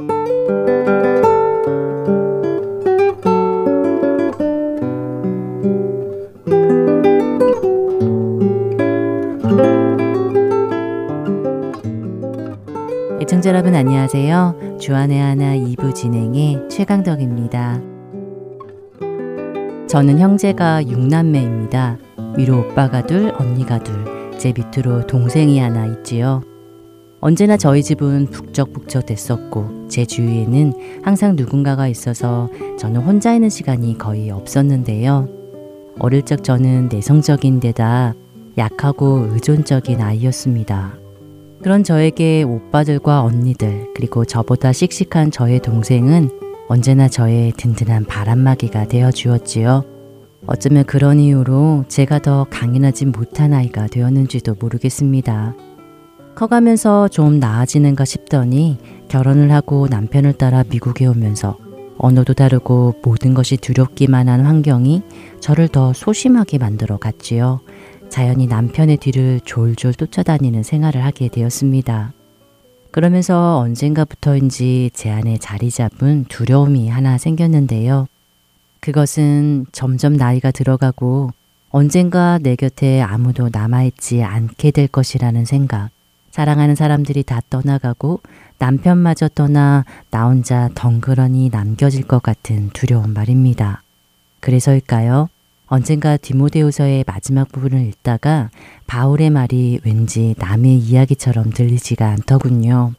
애청자 여러분 안녕하세요. 주안의 하나 2부 진행의 최강덕입니다. 저는 형제가 6남매입니다. 위로 오빠가 둘, 언니가 둘, 제 밑으로 동생이 하나 있지요. 언제나 저희 집은 북적북적 됐었고 제 주위에는 항상 누군가가 있어서 저는 혼자 있는 시간이 거의 없었는데요. 어릴 적 저는 내성적인 데다 약하고 의존적인 아이였습니다. 그런 저에게 오빠들과 언니들, 그리고 저보다 씩씩한 저의 동생은 언제나 저의 든든한 바람막이가 되어 주었지요. 어쩌면 그런 이유로 제가 더 강인하지 못한 아이가 되었는지도 모르겠습니다. 커가면서 좀 나아지는가 싶더니 결혼을 하고 남편을 따라 미국에 오면서 언어도 다르고 모든 것이 두렵기만 한 환경이 저를 더 소심하게 만들어 갔지요. 자연히 남편의 뒤를 졸졸 쫓아다니는 생활을 하게 되었습니다. 그러면서 언젠가부터인지 제 안에 자리 잡은 두려움이 하나 생겼는데요. 그것은 점점 나이가 들어가고 언젠가 내 곁에 아무도 남아있지 않게 될 것이라는 생각. 사랑하는 사람들이 다 떠나가고 남편마저 떠나 나 혼자 덩그러니 남겨질 것 같은 두려움 말입니다. 그래서일까요? 언젠가 디모데후서의 마지막 부분을 읽다가 바울의 말이 왠지 남의 이야기처럼 들리지가 않더군요.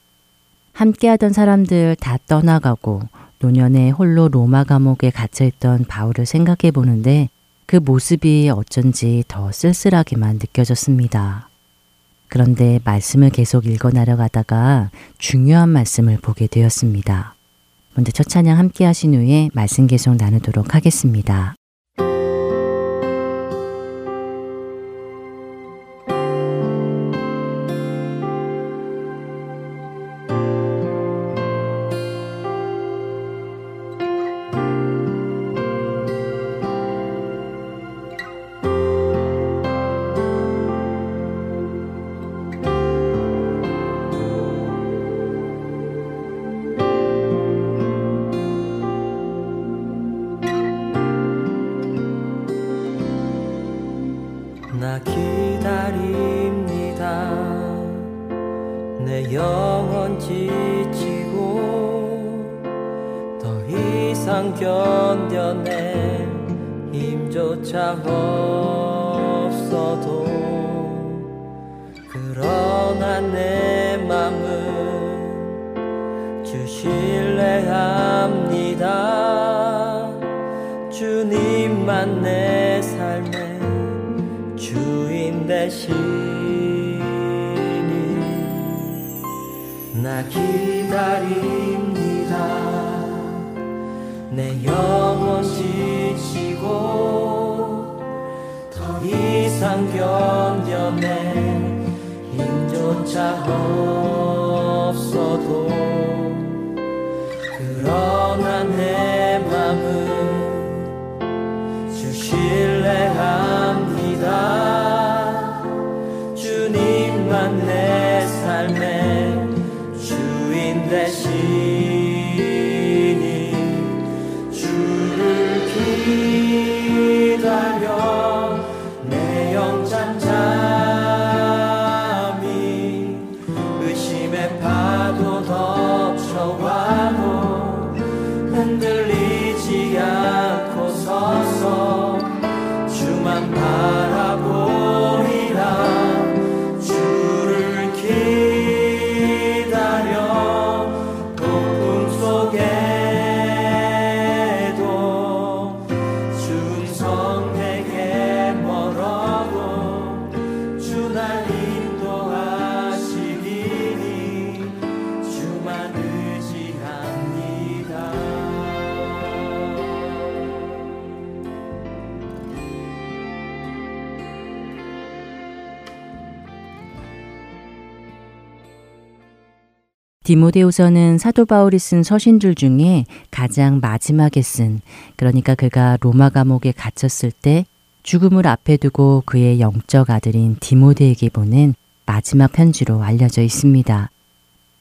함께하던 사람들 다 떠나가고 노년에 홀로 로마 감옥에 갇혀있던 바울을 생각해 보는데 그 모습이 어쩐지 더 쓸쓸하게만 느껴졌습니다. 그런데 말씀을 계속 읽어 나려가다가 중요한 말씀을 보게 되었습니다. 먼저 첫 찬양 함께 하신 후에 말씀 계속 나누도록 하겠습니다. 디모데후서는 사도 바울이 쓴 서신들 중에 가장 마지막에 쓴 그러니까 그가 로마 감옥에 갇혔을 때 죽음을 앞에 두고 그의 영적 아들인 디모데에게 보낸 마지막 편지로 알려져 있습니다.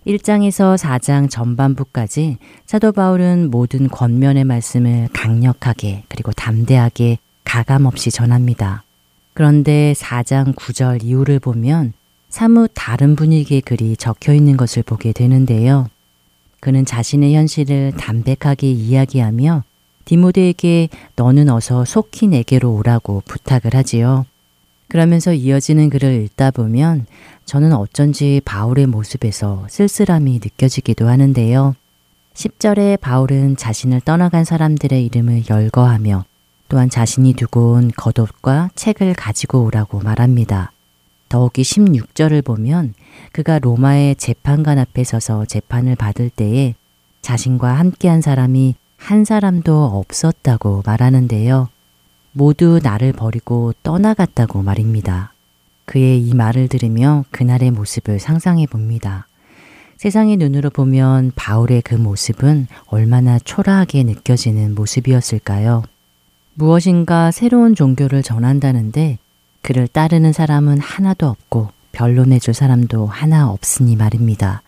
1장에서 4장 전반부까지 사도 바울은 모든 권면의 말씀을 강력하게 그리고 담대하게 가감 없이 전합니다. 그런데 4장 9절 이후를 보면 사뭇 다른 분위기의 글이 적혀 있는 것을 보게 되는데요. 그는 자신의 현실을 담백하게 이야기하며 디모데에게 너는 어서 속히 내게로 오라고 부탁을 하지요. 그러면서 이어지는 글을 읽다 보면 저는 어쩐지 바울의 모습에서 쓸쓸함이 느껴지기도 하는데요. 10절에 바울은 자신을 떠나간 사람들의 이름을 열거하며 또한 자신이 두고 온 겉옷과 책을 가지고 오라고 말합니다. 더욱이 16절을 보면 그가 로마의 재판관 앞에 서서 재판을 받을 때에 자신과 함께한 사람이 한 사람도 없었다고 말하는데요. 모두 나를 버리고 떠나갔다고 말입니다. 그의 이 말을 들으며 그날의 모습을 상상해 봅니다. 세상의 눈으로 보면 바울의 그 모습은 얼마나 초라하게 느껴지는 모습이었을까요? 무엇인가 새로운 종교를 전한다는데 그를 따르는 사람은 하나도 없고 변론해 줄 사람도 하나 없으니 말입니다.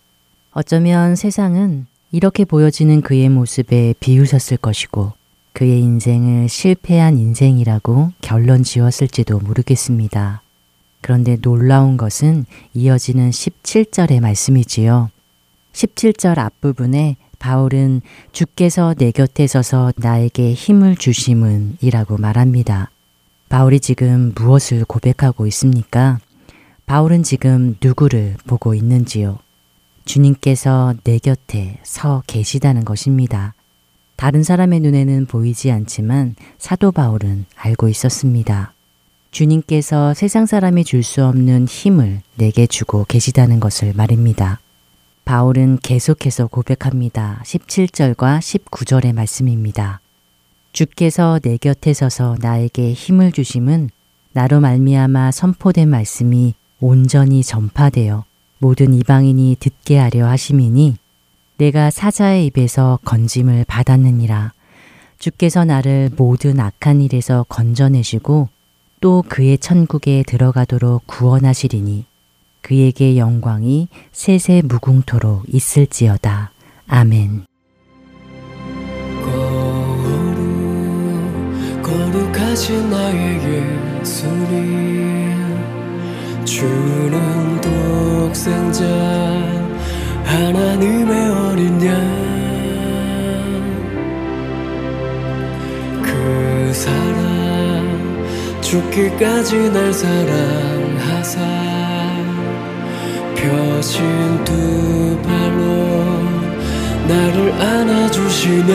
어쩌면 세상은 이렇게 보여지는 그의 모습에 비웃었을 것이고 그의 인생을 실패한 인생이라고 결론 지었을지도 모르겠습니다. 그런데 놀라운 것은 이어지는 17절의 말씀이지요. 17절 앞부분에 바울은 주께서 내 곁에 서서 나에게 힘을 주심은 이라고 말합니다. 바울이 지금 무엇을 고백하고 있습니까? 바울은 지금 누구를 보고 있는지요? 주님께서 내 곁에 서 계시다는 것입니다. 다른 사람의 눈에는 보이지 않지만 사도 바울은 알고 있었습니다. 주님께서 세상 사람이 줄 수 없는 힘을 내게 주고 계시다는 것을 말입니다. 바울은 계속해서 고백합니다. 17절과 19절의 말씀입니다. 주께서 내 곁에 서서 나에게 힘을 주심은 나로 말미암아 선포된 말씀이 온전히 전파되어 모든 이방인이 듣게 하려 하심이니 내가 사자의 입에서 건짐을 받았느니라. 주께서 나를 모든 악한 일에서 건져내시고 또 그의 천국에 들어가도록 구원하시리니 그에게 영광이 세세 무궁토록 있을지어다. 아멘. 거룩하신 나의 예수님 주는 독생자 하나님의 어린 양그 사랑 죽기까지 날 사랑하사 펴신 두 발로 나를 안아주시네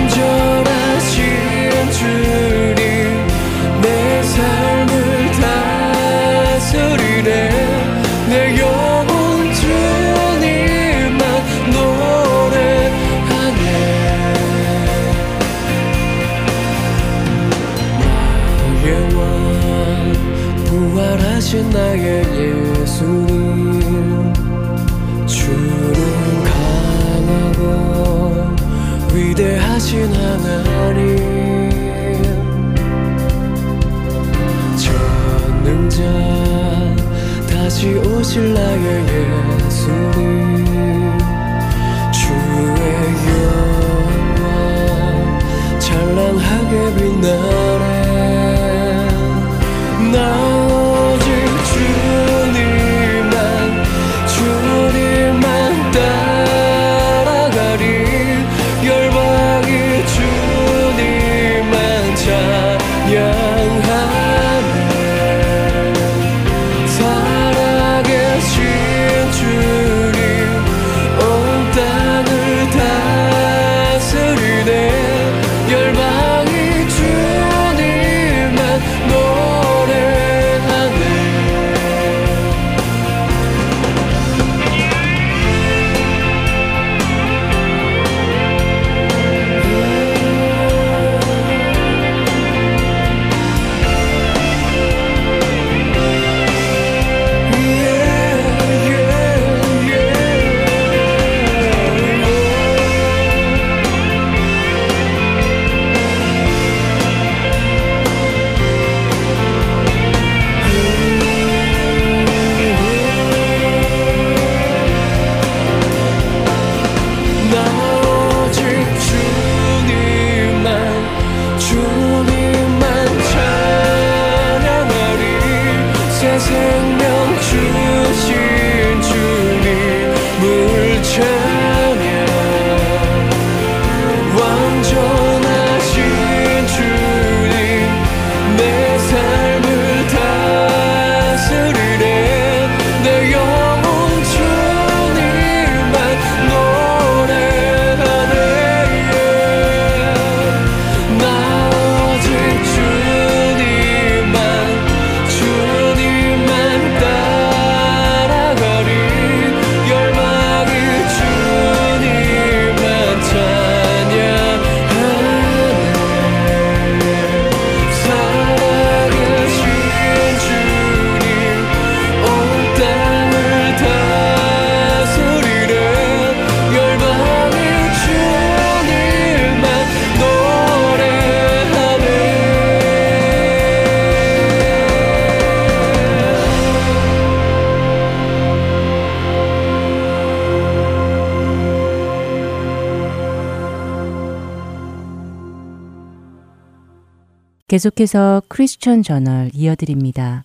오실 나의 예수님 주의 영광 찬란하게 빛나네 나 계속해서 크리스천 저널 이어드립니다.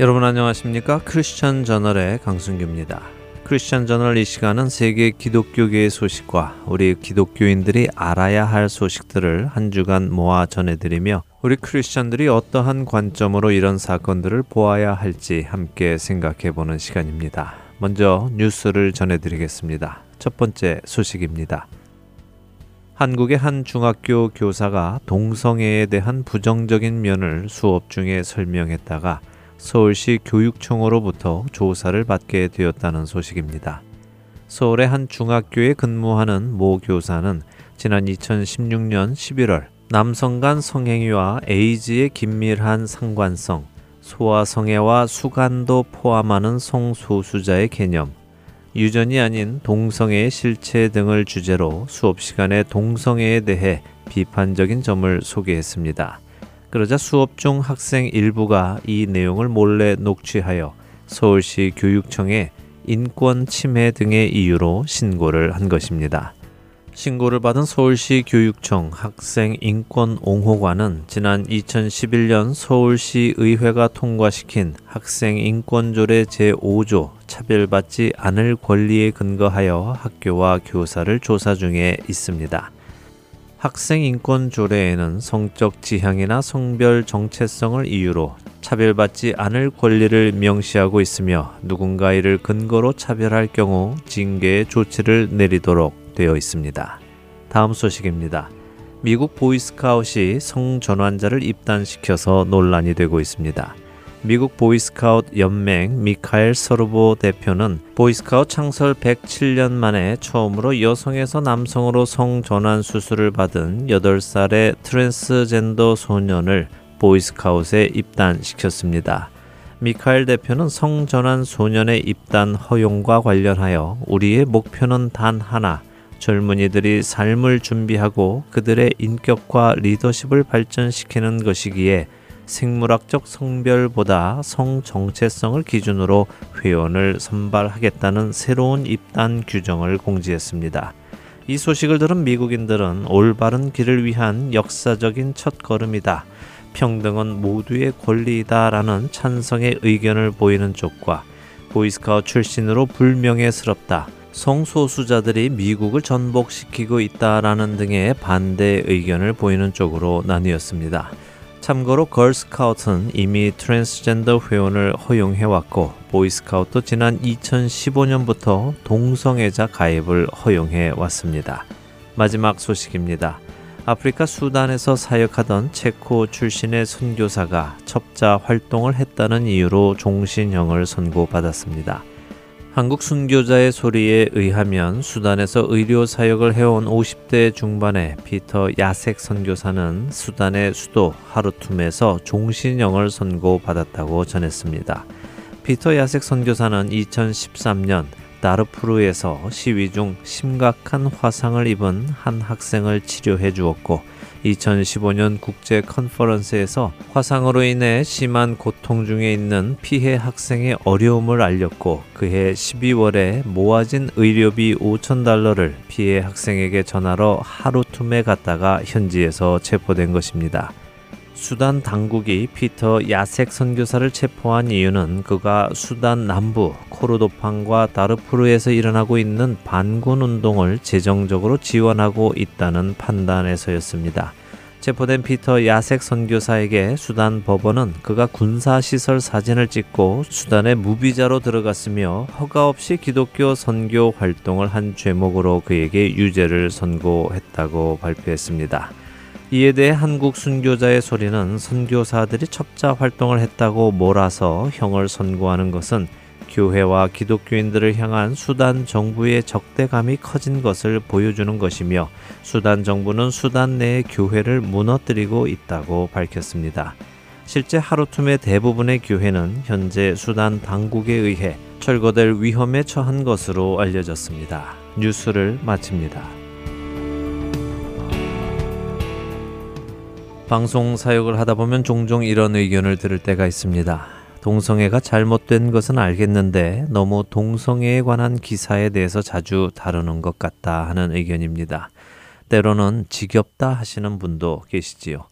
여러분 안녕하십니까? 크리스천 저널의 강승규입니다. 크리스천 저널 이 시간은 세계 기독교계의 소식과 우리 기독교인들이 알아야 할 소식들을 한 주간 모아 전해드리며 우리 크리스천들이 어떠한 관점으로 이런 사건들을 보아야 할지 함께 생각해 보는 시간입니다. 먼저 뉴스를 전해드리겠습니다. 첫 번째 소식입니다. 한국의 한 중학교 교사가 동성애에 대한 부정적인 면을 수업 중에 설명했다가 서울시 교육청으로부터 조사를 받게 되었다는 소식입니다. 서울의 한 중학교에 근무하는 모 교사는 지난 2016년 11월 남성 간 성행위와 에이즈의 긴밀한 상관성, 소아성애와 수간도 포함하는 성소수자의 개념, 유전이 아닌 동성애의 실체 등을 주제로 수업 시간에 동성애에 대해 비판적인 점을 소개했습니다. 그러자 수업 중 학생 일부가 이 내용을 몰래 녹취하여 서울시 교육청에 인권 침해 등의 이유로 신고를 한 것입니다. 신고를 받은 서울시 교육청 학생인권옹호관은 지난 2011년 서울시 의회가 통과시킨 학생인권조례 제5조 차별받지 않을 권리에 근거하여 학교와 교사를 조사 중에 있습니다. 학생 인권 조례에는 성적 지향이나 성별 정체성을 이유로 차별받지 않을 권리를 명시하고 있으며 누군가 이를 근거로 차별할 경우 징계의 조치를 내리도록 되어 있습니다. 다음 소식입니다. 미국 보이스카웃이 성전환자를 입단시켜서 논란이 되고 있습니다. 미국 보이스카웃 연맹 미카엘 서르보 대표는 보이스카웃 창설 107년 만에 처음으로 여성에서 남성으로 성전환 수술을 받은 8살의 트랜스젠더 소년을 보이스카웃에 입단시켰습니다. 미카엘 대표는 성전환 소년의 입단 허용과 관련하여 우리의 목표는 단 하나, 젊은이들이 삶을 준비하고 그들의 인격과 리더십을 발전시키는 것이기에 생물학적 성별보다 성 정체성을 기준으로 회원을 선발하겠다는 새로운 입단 규정을 공지했습니다. 이 소식을 들은 미국인들은 올바른 길을 위한 역사적인 첫 걸음이다. 평등은 모두의 권리이다 라는 찬성의 의견을 보이는 쪽과 보이스카우트 출신으로 불명예스럽다. 성소수자들이 미국을 전복시키고 있다라는 등의 반대 의견을 보이는 쪽으로 나뉘었습니다. 참고로 걸스카우트는 이미 트랜스젠더 회원을 허용해왔고 보이스카우트도 지난 2015년부터 동성애자 가입을 허용해 왔습니다. 마지막 소식입니다. 아프리카 수단에서 사역하던 체코 출신의 선교사가 첩자 활동을 했다는 이유로 종신형을 선고받았습니다. 한국 순교자의 소리에 의하면 수단에서 의료 사역을 해온 50대 중반의 피터 야색 선교사는 수단의 수도 하루툼에서 종신형을 선고받았다고 전했습니다. 피터 야색 선교사는 2013년 나르푸르에서 시위 중 심각한 화상을 입은 한 학생을 치료해 주었고 2015년 국제 컨퍼런스에서 화상으로 인해 심한 고통 중에 있는 피해 학생의 어려움을 알렸고 그해 12월에 모아진 의료비 5천 달러를 피해 학생에게 전하러 하루툼에 갔다가 현지에서 체포된 것입니다. 수단 당국이 피터 야색 선교사를 체포한 이유는 그가 수단 남부 코르도판과 다르푸르에서 일어나고 있는 반군 운동을 재정적으로 지원하고 있다는 판단에서였습니다. 체포된 피터 야색 선교사에게 수단 법원은 그가 군사시설 사진을 찍고 수단에 무비자로 들어갔으며 허가 없이 기독교 선교 활동을 한 죄목으로 그에게 유죄를 선고했다고 발표했습니다. 이에 대해 한국 순교자의 소리는 선교사들이 첩자 활동을 했다고 몰아서 형을 선고하는 것은 교회와 기독교인들을 향한 수단 정부의 적대감이 커진 것을 보여주는 것이며 수단 정부는 수단 내의 교회를 무너뜨리고 있다고 밝혔습니다. 실제 하루툼의 대부분의 교회는 현재 수단 당국에 의해 철거될 위험에 처한 것으로 알려졌습니다. 뉴스를 마칩니다. 방송 사역을 하다 보면 종종 이런 의견을 들을 때가 있습니다. 동성애가 잘못된 것은 알겠는데 너무 동성애에 관한 기사에 대해서 자주 다루는 것 같다 하는 의견입니다. 때로는 지겹다 하시는 분도 계시지요.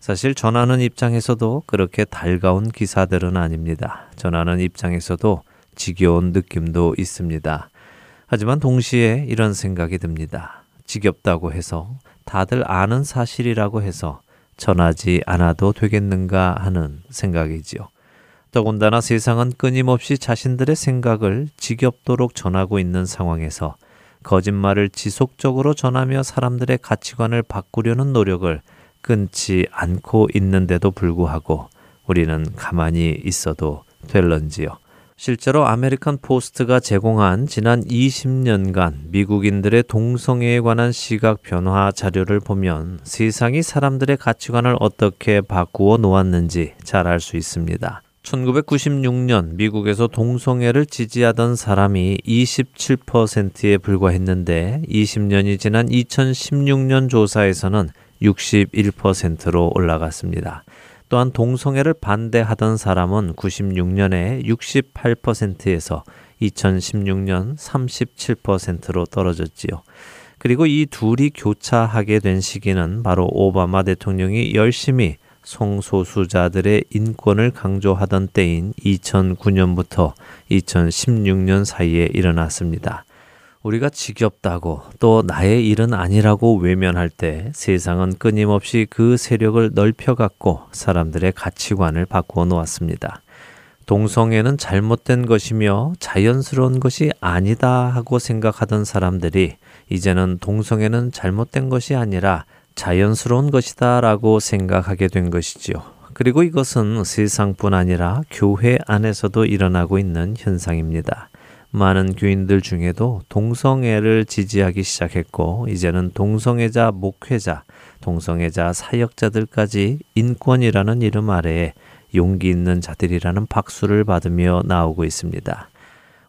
사실 전하는 입장에서도 그렇게 달가운 기사들은 아닙니다. 전하는 입장에서도 지겨운 느낌도 있습니다. 하지만 동시에 이런 생각이 듭니다. 지겹다고 해서 다들 아는 사실이라고 해서 전하지 않아도 되겠는가 하는 생각이지요. 더군다나 세상은 끊임없이 자신들의 생각을 지겹도록 전하고 있는 상황에서 거짓말을 지속적으로 전하며 사람들의 가치관을 바꾸려는 노력을 끊지 않고 있는데도 불구하고 우리는 가만히 있어도 될런지요. 실제로 아메리칸 포스트가 제공한 지난 20년간 미국인들의 동성애에 관한 시각 변화 자료를 보면 세상이 사람들의 가치관을 어떻게 바꾸어 놓았는지 잘 알 수 있습니다. 1996년 미국에서 동성애를 지지하던 사람이 27%에 불과했는데 20년이 지난 2016년 조사에서는 61%로 올라갔습니다. 또한 동성애를 반대하던 사람은 96년에 68%에서 2016년 37%로 떨어졌지요. 그리고 이 둘이 교차하게 된 시기는 바로 오바마 대통령이 열심히 성소수자들의 인권을 강조하던 때인 2009년부터 2016년 사이에 일어났습니다. 우리가 지겹다고 또 나의 일은 아니라고 외면할 때 세상은 끊임없이 그 세력을 넓혀갔고 사람들의 가치관을 바꾸어 놓았습니다. 동성애는 잘못된 것이며 자연스러운 것이 아니다 하고 생각하던 사람들이 이제는 동성애는 잘못된 것이 아니라 자연스러운 것이다 라고 생각하게 된 것이지요. 그리고 이것은 세상뿐 아니라 교회 안에서도 일어나고 있는 현상입니다. 많은 교인들 중에도 동성애를 지지하기 시작했고 이제는 동성애자 목회자, 동성애자 사역자들까지 인권이라는 이름 아래에 용기 있는 자들이라는 박수를 받으며 나오고 있습니다.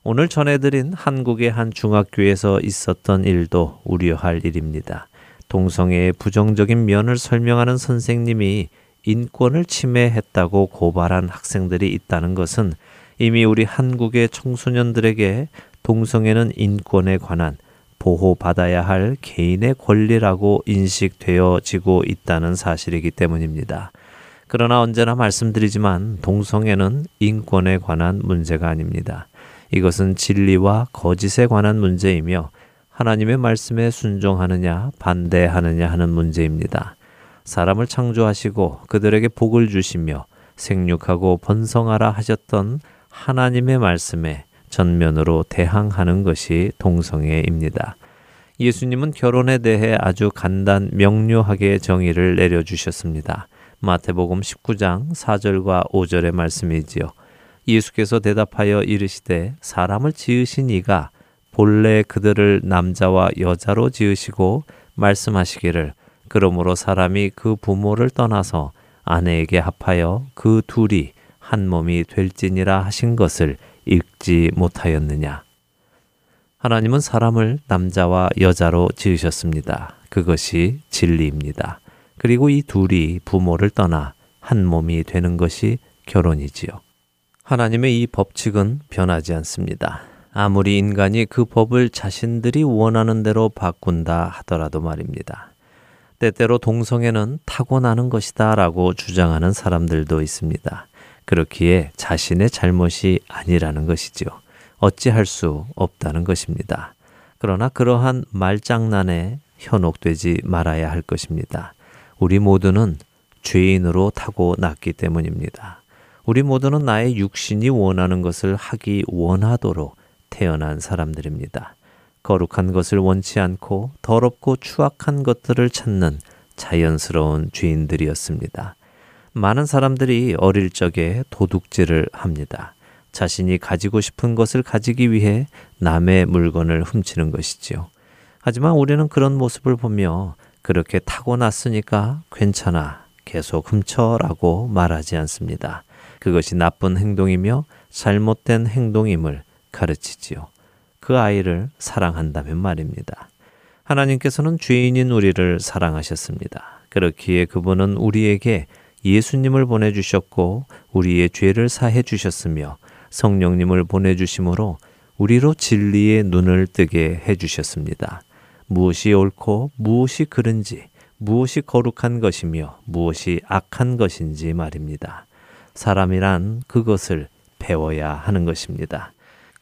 오늘 전해드린 한국의 한 중학교에서 있었던 일도 우려할 일입니다. 동성애의 부정적인 면을 설명하는 선생님이 인권을 침해했다고 고발한 학생들이 있다는 것은 이미 우리 한국의 청소년들에게 동성애는 인권에 관한 보호받아야 할 개인의 권리라고 인식되어지고 있다는 사실이기 때문입니다. 그러나 언제나 말씀드리지만 동성애는 인권에 관한 문제가 아닙니다. 이것은 진리와 거짓에 관한 문제이며 하나님의 말씀에 순종하느냐 반대하느냐 하는 문제입니다. 사람을 창조하시고 그들에게 복을 주시며 생육하고 번성하라 하셨던 하나님의 말씀에 전면으로 대항하는 것이 동성애입니다. 예수님은 결혼에 대해 아주 간단 명료하게 정의를 내려주셨습니다. 마태복음 19장 4절과 5절의 말씀이지요. 예수께서 대답하여 이르시되 사람을 지으신 이가 본래 그들을 남자와 여자로 지으시고 말씀하시기를 그러므로 사람이 그 부모를 떠나서 아내에게 합하여 그 둘이 한 몸이 될지니라 하신 것을 읽지 못하였느냐. 하나님은 사람을 남자와 여자로 지으셨습니다. 그것이 진리입니다. 그리고 이 둘이 부모를 떠나 한 몸이 되는 것이 결혼이지요. 하나님의 이 법칙은 변하지 않습니다. 아무리 인간이 그 법을 자신들이 원하는 대로 바꾼다 하더라도 말입니다. 때때로 동성애는 타고나는 것이다 라고 주장하는 사람들도 있습니다. 그렇기에 자신의 잘못이 아니라는 것이죠. 어찌할 수 없다는 것입니다. 그러나 그러한 말장난에 현혹되지 말아야 할 것입니다. 우리 모두는 죄인으로 타고났기 때문입니다. 우리 모두는 나의 육신이 원하는 것을 하기 원하도록 태어난 사람들입니다. 거룩한 것을 원치 않고 더럽고 추악한 것들을 찾는 자연스러운 죄인들이었습니다. 많은 사람들이 어릴 적에 도둑질을 합니다. 자신이 가지고 싶은 것을 가지기 위해 남의 물건을 훔치는 것이지요. 하지만 우리는 그런 모습을 보며 그렇게 타고났으니까 괜찮아. 계속 훔쳐라고 말하지 않습니다. 그것이 나쁜 행동이며 잘못된 행동임을 가르치지요. 그 아이를 사랑한다면 말입니다. 하나님께서는 죄인인 우리를 사랑하셨습니다. 그렇기에 그분은 우리에게 예수님을 보내주셨고 우리의 죄를 사해 주셨으며 성령님을 보내주심으로 우리로 진리의 눈을 뜨게 해주셨습니다. 무엇이 옳고 무엇이 그른지, 무엇이 거룩한 것이며 무엇이 악한 것인지 말입니다. 사람이란 그것을 배워야 하는 것입니다.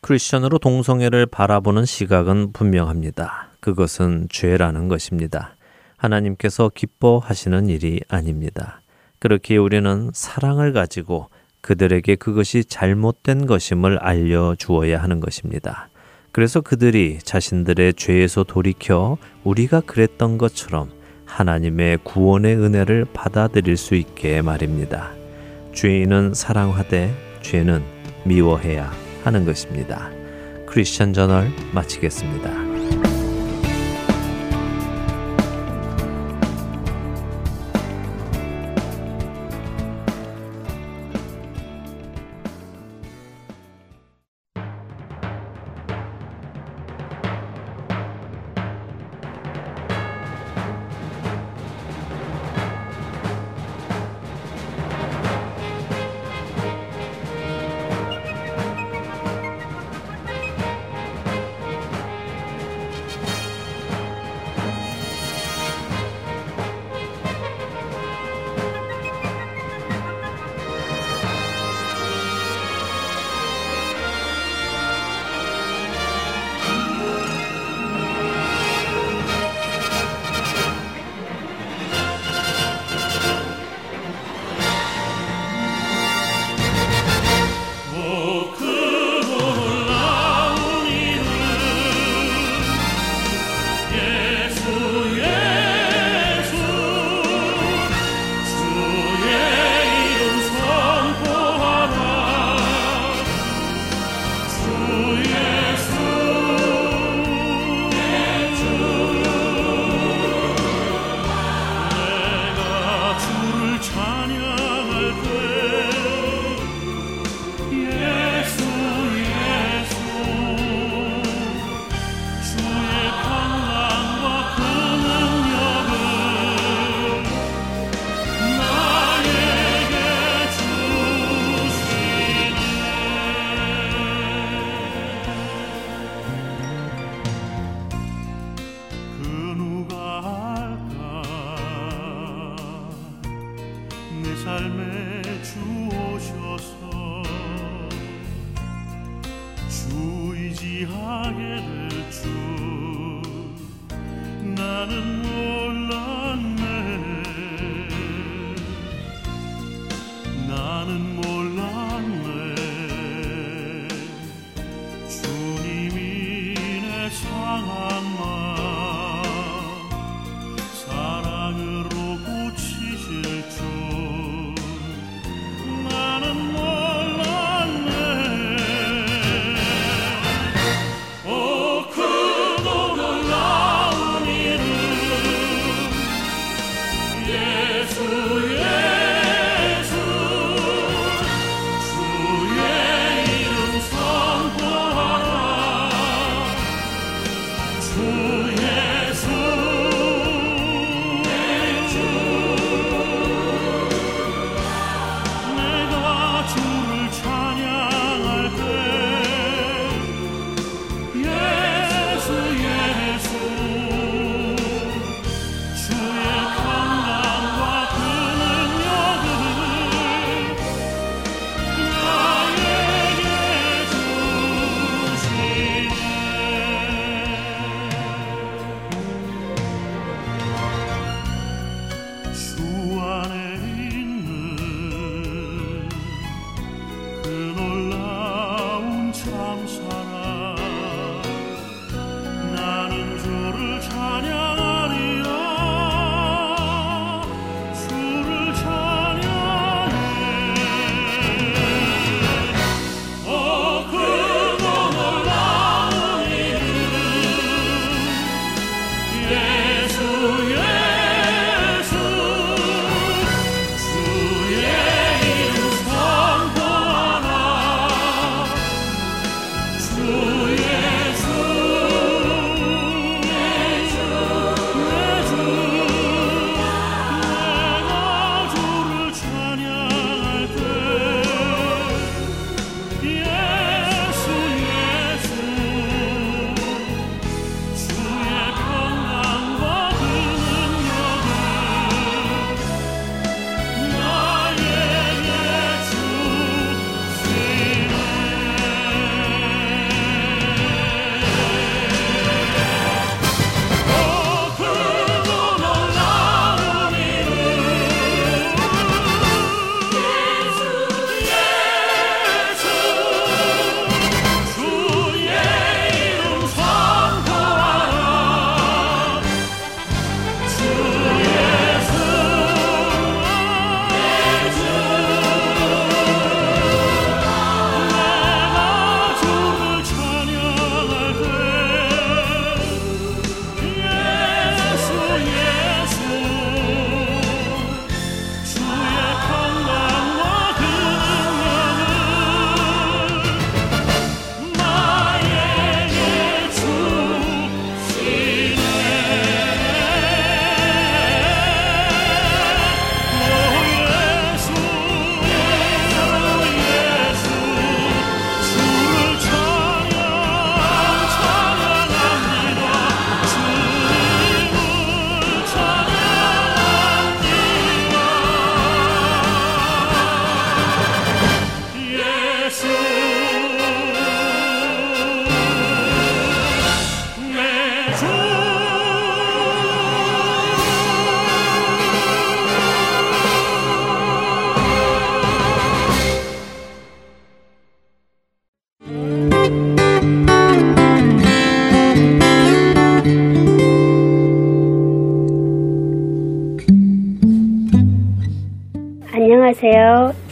크리스천으로 동성애를 바라보는 시각은 분명합니다. 그것은 죄라는 것입니다. 하나님께서 기뻐하시는 일이 아닙니다. 그렇게 우리는 사랑을 가지고 그들에게 그것이 잘못된 것임을 알려주어야 하는 것입니다. 그래서 그들이 자신들의 죄에서 돌이켜 우리가 그랬던 것처럼 하나님의 구원의 은혜를 받아들일 수 있게 말입니다. 죄인은 사랑하되 죄는 미워해야 하는 것입니다. 크리스천 저널 마치겠습니다.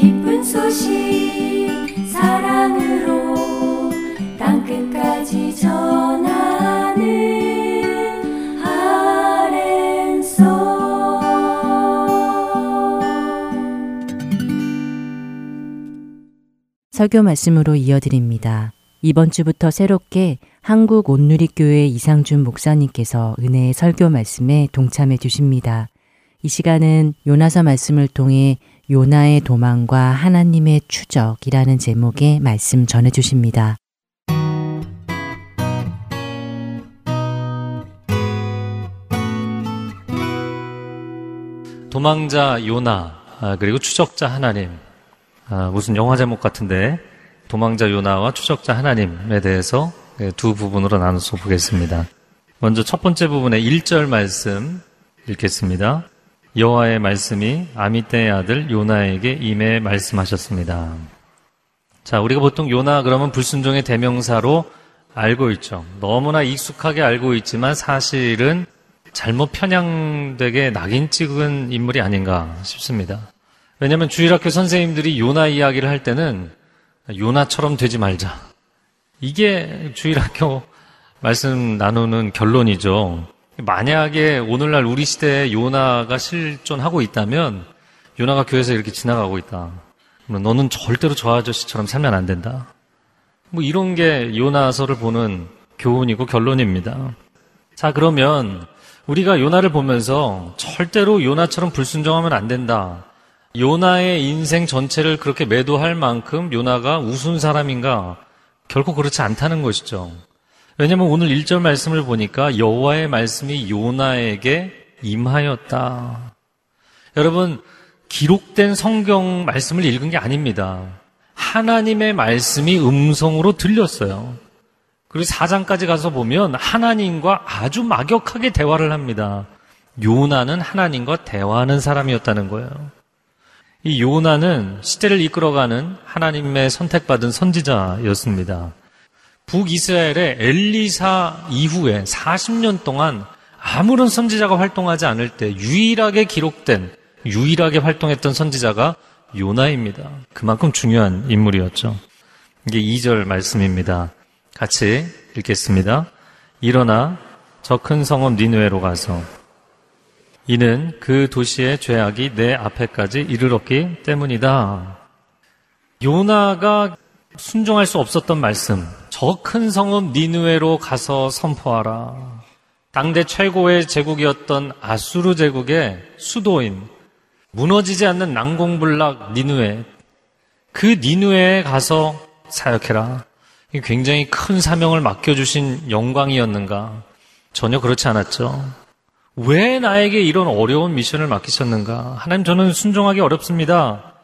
기쁜 소식 사랑으로 땅끝까지 전하는 아랜소 설교 말씀으로 이어드립니다. 이번 주부터 새롭게 한국 온누리교회 이상준 목사님께서 은혜의 설교 말씀에 동참해 주십니다. 이 시간은 요나서 말씀을 통해 요나의 도망과 하나님의 추적이라는 제목의 말씀 전해 주십니다. 도망자 요나 아, 그리고 추적자 하나님 아, 무슨 영화 제목 같은데 도망자 요나와 추적자 하나님에 대해서 예, 두 부분으로 나눠서 보겠습니다. 먼저 첫 번째 부분의 1절 말씀 읽겠습니다. 여호와의 말씀이 아미떼의 아들 요나에게 임해 말씀하셨습니다. 자, 우리가 보통 요나 그러면 불순종의 대명사로 알고 있죠. 너무나 익숙하게 알고 있지만 사실은 잘못 편향되게 낙인 찍은 인물이 아닌가 싶습니다. 왜냐하면 주일학교 선생님들이 요나 이야기를 할 때는 요나처럼 되지 말자. 이게 주일학교 말씀 나누는 결론이죠. 만약에 오늘날 우리 시대에 요나가 실존하고 있다면 요나가 교회에서 이렇게 지나가고 있다. 너는 절대로 저 아저씨처럼 살면 안 된다. 뭐 이런 게 요나서를 보는 교훈이고 결론입니다. 자, 그러면 우리가 요나를 보면서 절대로 요나처럼 불순종하면 안 된다. 요나의 인생 전체를 그렇게 매도할 만큼 요나가 우스운 사람인가? 결코 그렇지 않다는 것이죠. 왜냐하면 오늘 1절 말씀을 보니까 여호와의 말씀이 요나에게 임하였다. 여러분 기록된 성경 말씀을 읽은 게 아닙니다. 하나님의 말씀이 음성으로 들렸어요. 그리고 4장까지 가서 보면 하나님과 아주 막역하게 대화를 합니다. 요나는 하나님과 대화하는 사람이었다는 거예요. 이 요나는 시대를 이끌어가는 하나님의 선택받은 선지자였습니다. 북이스라엘의 엘리사 이후에 40년 동안 아무런 선지자가 활동하지 않을 때 유일하게 기록된 유일하게 활동했던 선지자가 요나입니다. 그만큼 중요한 인물이었죠. 이게 2절 말씀입니다. 같이 읽겠습니다. 일어나 저 큰 성읍 니누에로 가서 이는 그 도시의 죄악이 내 앞에까지 이르렀기 때문이다. 요나가 순종할 수 없었던 말씀. 저 큰 성읍 니누에로 가서 선포하라. 당대 최고의 제국이었던 아수르 제국의 수도인 무너지지 않는 난공불락 니누에 그 니누에에 가서 사역해라. 굉장히 큰 사명을 맡겨주신 영광이었는가? 전혀 그렇지 않았죠. 왜 나에게 이런 어려운 미션을 맡기셨는가? 하나님 저는 순종하기 어렵습니다.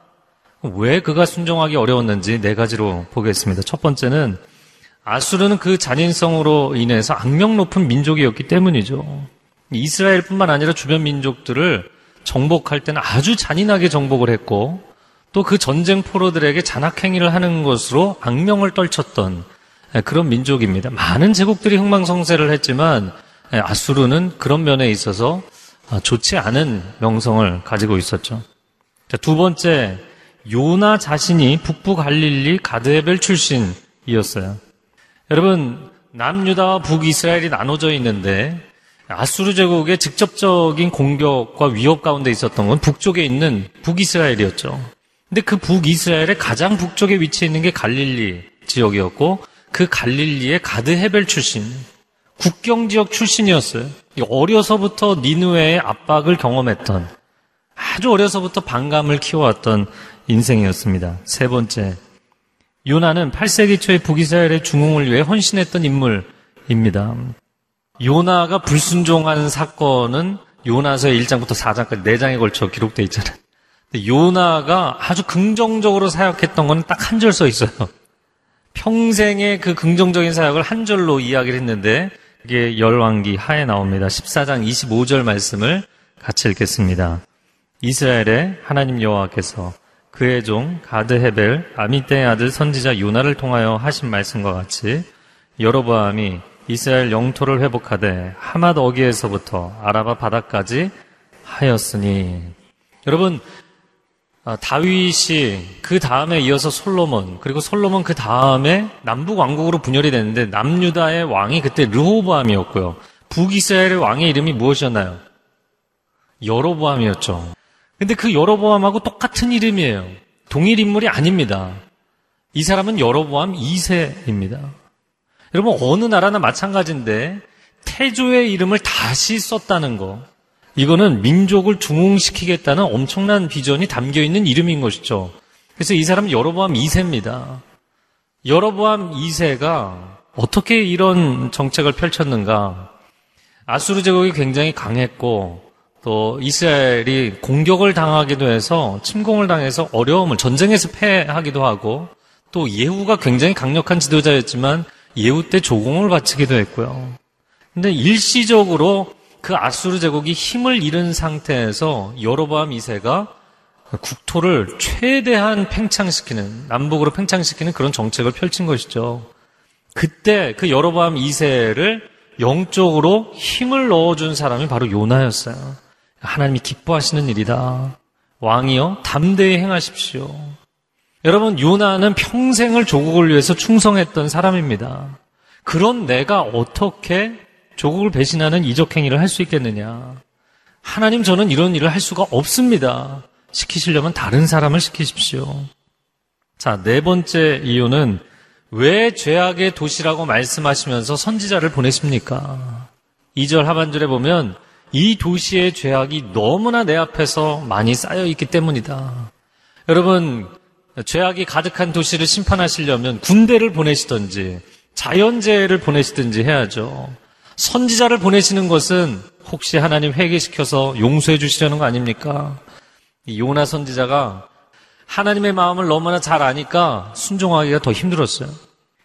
왜 그가 순종하기 어려웠는지 네 가지로 보겠습니다. 첫 번째는 아수르는 그 잔인성으로 인해서 악명 높은 민족이었기 때문이죠. 이스라엘뿐만 아니라 주변 민족들을 정복할 때는 아주 잔인하게 정복을 했고 또 그 전쟁 포로들에게 잔악행위를 하는 것으로 악명을 떨쳤던 그런 민족입니다. 많은 제국들이 흥망성쇠를 했지만 아수르는 그런 면에 있어서 좋지 않은 명성을 가지고 있었죠. 두 번째, 요나 자신이 북부 갈릴리 가드헤벨 출신이었어요. 여러분, 남유다와 북이스라엘이 나눠져 있는데 아수르 제국의 직접적인 공격과 위협 가운데 있었던 건 북쪽에 있는 북이스라엘이었죠. 근데 그 북이스라엘의 가장 북쪽에 위치해 있는 게 갈릴리 지역이었고 그 갈릴리의 가드 헤벨 출신, 국경 지역 출신이었어요. 어려서부터 니누에의 압박을 경험했던 아주 어려서부터 반감을 키워왔던 인생이었습니다. 세 번째, 요나는 8세기 초에 북이스라엘의 중흥을 위해 헌신했던 인물입니다. 요나가 불순종한 사건은 요나서의 1장부터 4장까지 4장에 걸쳐 기록되어 있잖아요. 요나가 아주 긍정적으로 사역했던 건 딱 한 절 써 있어요. 평생의 그 긍정적인 사역을 한 절로 이야기를 했는데 이게 열왕기 하에 나옵니다. 14장 25절 말씀을 같이 읽겠습니다. 이스라엘의 하나님 여호와께서 그의 종 가드 헤벨 아미떼의 아들 선지자 요나를 통하여 하신 말씀과 같이 여로보암이 이스라엘 영토를 회복하되 하맛 어기에서부터 아라바 바다까지 하였으니 여러분 아, 다윗이 그 다음에 이어서 솔로몬 그리고 솔로몬 그 다음에 남북 왕국으로 분열이 됐는데 남유다의 왕이 그때 르호보암이었고요 북이스라엘의 왕의 이름이 무엇이었나요? 여로보암이었죠. 근데 그 여로보암하고 똑같은 이름이에요. 동일 인물이 아닙니다. 이 사람은 여로보암 2세입니다. 여러분 어느 나라나 마찬가지인데 태조의 이름을 다시 썼다는 거. 이거는 민족을 중흥시키겠다는 엄청난 비전이 담겨 있는 이름인 것이죠. 그래서 이 사람은 여로보암 2세입니다. 여로보암 2세가 어떻게 이런 정책을 펼쳤는가? 아수르 제국이 굉장히 강했고 또 이스라엘이 공격을 당하기도 해서 침공을 당해서 어려움을 전쟁에서 패하기도 하고 또 예후가 굉장히 강력한 지도자였지만 예후 때 조공을 바치기도 했고요. 근데 일시적으로 그 아수르 제국이 힘을 잃은 상태에서 여로보암 2세가 국토를 최대한 팽창시키는 남북으로 팽창시키는 그런 정책을 펼친 것이죠. 그때 그 여로보암 2세를 영적으로 힘을 넣어준 사람이 바로 요나였어요. 하나님이 기뻐하시는 일이다. 왕이여 담대히 행하십시오. 여러분 요나는 평생을 조국을 위해서 충성했던 사람입니다. 그런 내가 어떻게 조국을 배신하는 이적 행위를 할 수 있겠느냐? 하나님 저는 이런 일을 할 수가 없습니다. 시키시려면 다른 사람을 시키십시오. 자, 네 번째 이유는 왜 죄악의 도시라고 말씀하시면서 선지자를 보내십니까? 2절 하반절에 보면 이 도시의 죄악이 너무나 내 앞에서 많이 쌓여 있기 때문이다. 여러분, 죄악이 가득한 도시를 심판하시려면 군대를 보내시든지 자연재해를 보내시든지 해야죠. 선지자를 보내시는 것은 혹시 하나님 회개시켜서 용서해 주시려는 거 아닙니까? 이 요나 선지자가 하나님의 마음을 너무나 잘 아니까 순종하기가 더 힘들었어요.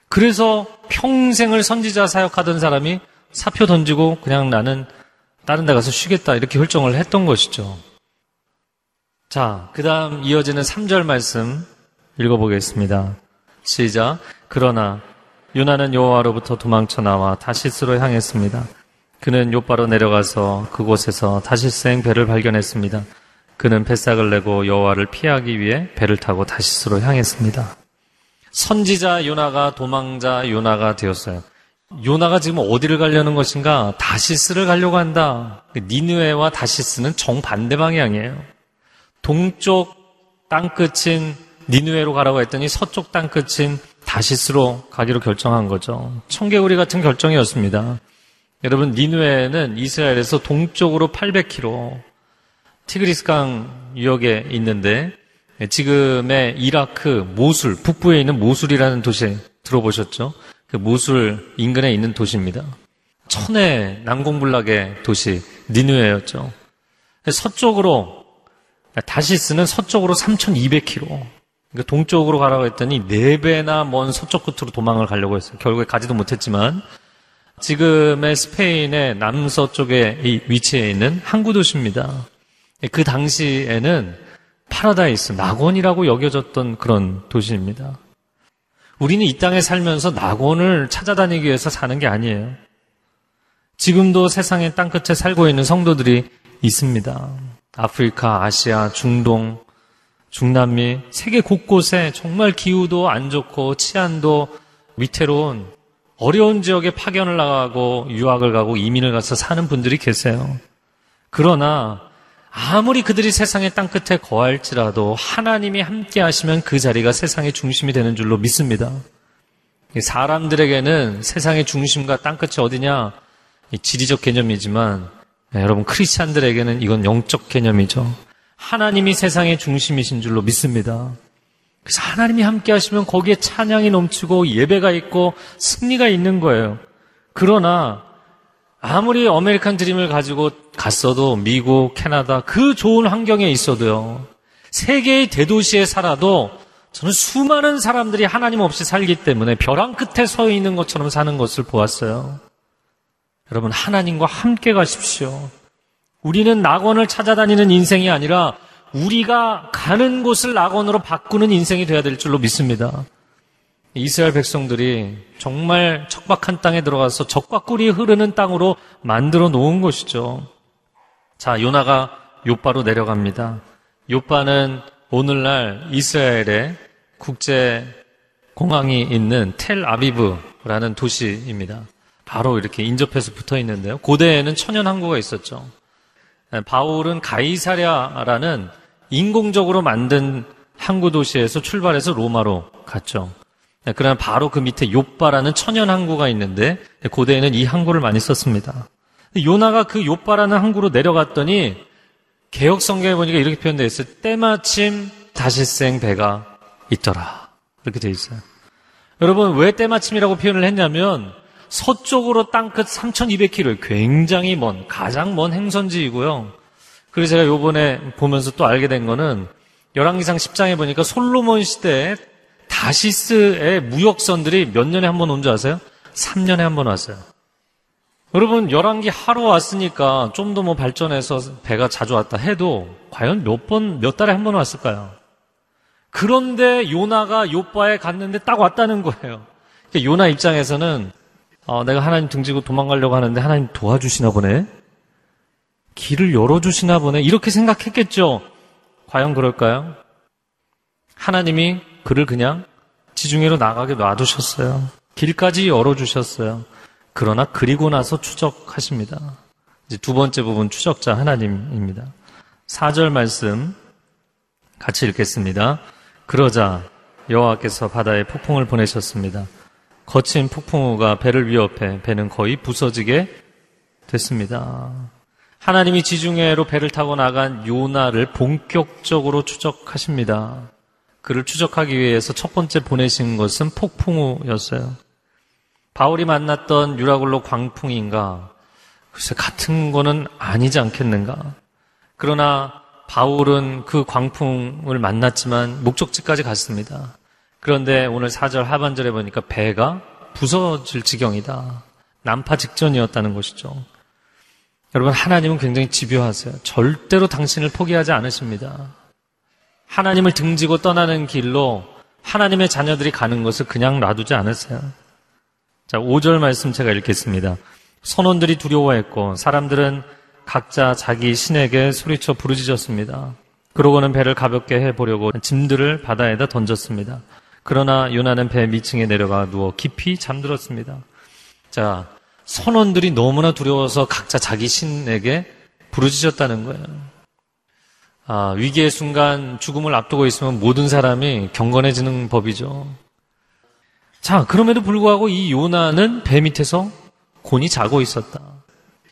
그래서 평생을 선지자 사역하던 사람이 사표 던지고 그냥 나는 다른 데 가서 쉬겠다 이렇게 결정을 했던 것이죠. 자, 그 다음 이어지는 3절 말씀 읽어보겠습니다. 시작. 그러나 유나는 여호와로부터 도망쳐 나와 다시스로 향했습니다. 그는 요바로 내려가서 그곳에서 다시스행 배를 발견했습니다. 그는 뱃삭을 내고 여호와를 피하기 위해 배를 타고 다시스로 향했습니다. 선지자 요나가 도망자 요나가 되었어요. 요나가 지금 어디를 가려는 것인가? 다시스를 가려고 한다. 니느웨와 다시스는 정반대 방향이에요. 동쪽 땅끝인 니느웨로 가라고 했더니 서쪽 땅끝인 다시스로 가기로 결정한 거죠. 청개구리 같은 결정이었습니다. 여러분, 니누에는 이스라엘에서 동쪽으로 800km, 티그리스강 유역에 있는데, 지금의 이라크 모술, 북부에 있는 모술이라는 도시 들어보셨죠? 그 모술 인근에 있는 도시입니다. 천의 난공불락의 도시, 니누에였죠. 서쪽으로, 다시스는 서쪽으로 3200km, 그러니까 동쪽으로 가라고 했더니 네 배나 먼 서쪽 끝으로 도망을 가려고 했어요. 결국에 가지도 못했지만 지금의 스페인의 남서쪽에 위치해 있는 항구 도시입니다. 그 당시에는 파라다이스, 낙원이라고 여겨졌던 그런 도시입니다. 우리는 이 땅에 살면서 낙원을 찾아다니기 위해서 사는 게 아니에요. 지금도 세상의 땅끝에 살고 있는 성도들이 있습니다. 아프리카, 아시아, 중동, 중남미, 세계 곳곳에 정말 기후도 안 좋고 치안도 위태로운 어려운 지역에 파견을 나가고 유학을 가고 이민을 가서 사는 분들이 계세요. 그러나 아무리 그들이 세상의 땅끝에 거할지라도 하나님이 함께 하시면 그 자리가 세상의 중심이 되는 줄로 믿습니다. 사람들에게는 세상의 중심과 땅끝이 어디냐? 지리적 개념이지만 네, 여러분 크리스찬들에게는 이건 영적 개념이죠. 하나님이 세상의 중심이신 줄로 믿습니다. 그래서 하나님이 함께 하시면 거기에 찬양이 넘치고 예배가 있고 승리가 있는 거예요. 그러나 아무리 아메리칸 드림을 가지고 갔어도 미국, 캐나다 그 좋은 환경에 있어도요. 세계의 대도시에 살아도 저는 수많은 사람들이 하나님 없이 살기 때문에 벼랑 끝에 서 있는 것처럼 사는 것을 보았어요. 여러분 하나님과 함께 가십시오. 우리는 낙원을 찾아다니는 인생이 아니라 우리가 가는 곳을 낙원으로 바꾸는 인생이 되어야 될 줄로 믿습니다. 이스라엘 백성들이 정말 척박한 땅에 들어가서 적과 꿀이 흐르는 땅으로 만들어 놓은 것이죠. 자, 요나가 요바로 내려갑니다. 요바는 오늘날 이스라엘의 국제 공항이 있는 텔 아비브라는 도시입니다. 바로 이렇게 인접해서 붙어 있는데요. 고대에는 천연 항구가 있었죠. 바울은 가이사랴라는 인공적으로 만든 항구 도시에서 출발해서 로마로 갔죠. 그러나 바로 그 밑에 요바라는 천연 항구가 있는데 고대에는 이 항구를 많이 썼습니다. 요나가 그 요바라는 항구로 내려갔더니 개혁 성경에 보니까 이렇게 표현되어 있어요. 때마침 다시생 배가 있더라. 이렇게 되어 있어요. 여러분 왜 때마침이라고 표현을 했냐면 서쪽으로 땅끝 3,200km 굉장히 먼 가장 먼 행선지이고요. 그래서 제가 요번에 보면서 또 알게 된 거는 열왕기상 10장에 보니까 솔로몬 시대에 다시스의 무역선들이 몇 년에 한 번 온 줄 아세요? 3년에 한 번 왔어요. 여러분, 열왕기 하루 왔으니까 좀 더 뭐 발전해서 배가 자주 왔다 해도 과연 몇 번, 몇 달에 한 번 왔을까요? 그런데 요나가 요바에 갔는데 딱 왔다는 거예요. 요나 입장에서는 어, 내가 하나님 등지고 도망가려고 하는데 하나님 도와주시나 보네. 길을 열어주시나 보네. 이렇게 생각했겠죠. 과연 그럴까요? 하나님이 그를 그냥 지중해로 나가게 놔두셨어요. 길까지 열어주셨어요. 그러나 그리고 나서 추적하십니다. 이제 두 번째 부분 추적자 하나님입니다. 4절 말씀 같이 읽겠습니다. 그러자 여호와께서 바다에 폭풍을 보내셨습니다. 거친 폭풍우가 배를 위협해 배는 거의 부서지게 됐습니다. 하나님이 지중해로 배를 타고 나간 요나를 본격적으로 추적하십니다. 그를 추적하기 위해서 첫 번째 보내신 것은 폭풍우였어요. 바울이 만났던 유라굴로 광풍인가? 글쎄, 같은 거는 아니지 않겠는가? 그러나 바울은 그 광풍을 만났지만 목적지까지 갔습니다. 그런데 오늘 4절 하반절에 보니까 배가 부서질 지경이다. 난파 직전이었다는 것이죠. 여러분, 하나님은 굉장히 집요하세요. 절대로 당신을 포기하지 않으십니다. 하나님을 등지고 떠나는 길로 하나님의 자녀들이 가는 것을 그냥 놔두지 않으세요. 자, 5절 말씀 제가 읽겠습니다. 선원들이 두려워했고 사람들은 각자 자기 신에게 소리쳐 부르짖었습니다. 그러고는 배를 가볍게 해보려고 짐들을 바다에다 던졌습니다. 그러나 요나는 배 밑층에 내려가 누워 깊이 잠들었습니다. 자, 선원들이 너무나 두려워서 각자 자기 신에게 부르짖었다는 거예요. 아, 위기의 순간 죽음을 앞두고 있으면 모든 사람이 경건해지는 법이죠. 자, 그럼에도 불구하고 이 요나는 배 밑에서 곤히 자고 있었다.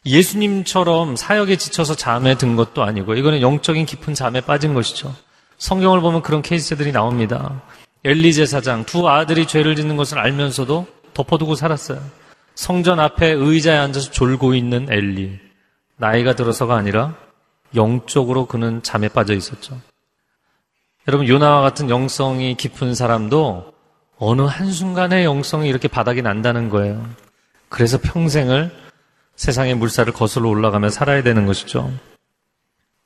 예수님처럼 사역에 지쳐서 잠에 든 것도 아니고 이거는 영적인 깊은 잠에 빠진 것이죠. 성경을 보면 그런 케이스들이 나옵니다. 엘리 제 사장 두 아들이 죄를 짓는 것을 알면서도 덮어두고 살았어요. 성전 앞에 의자에 앉아서 졸고 있는 엘리. 나이가 들어서가 아니라 영적으로 그는 잠에 빠져 있었죠. 여러분, 요나와 같은 영성이 깊은 사람도 어느 한순간에 영성이 이렇게 바닥이 난다는 거예요. 그래서 평생을 세상의 물살을 거슬러 올라가며 살아야 되는 것이죠.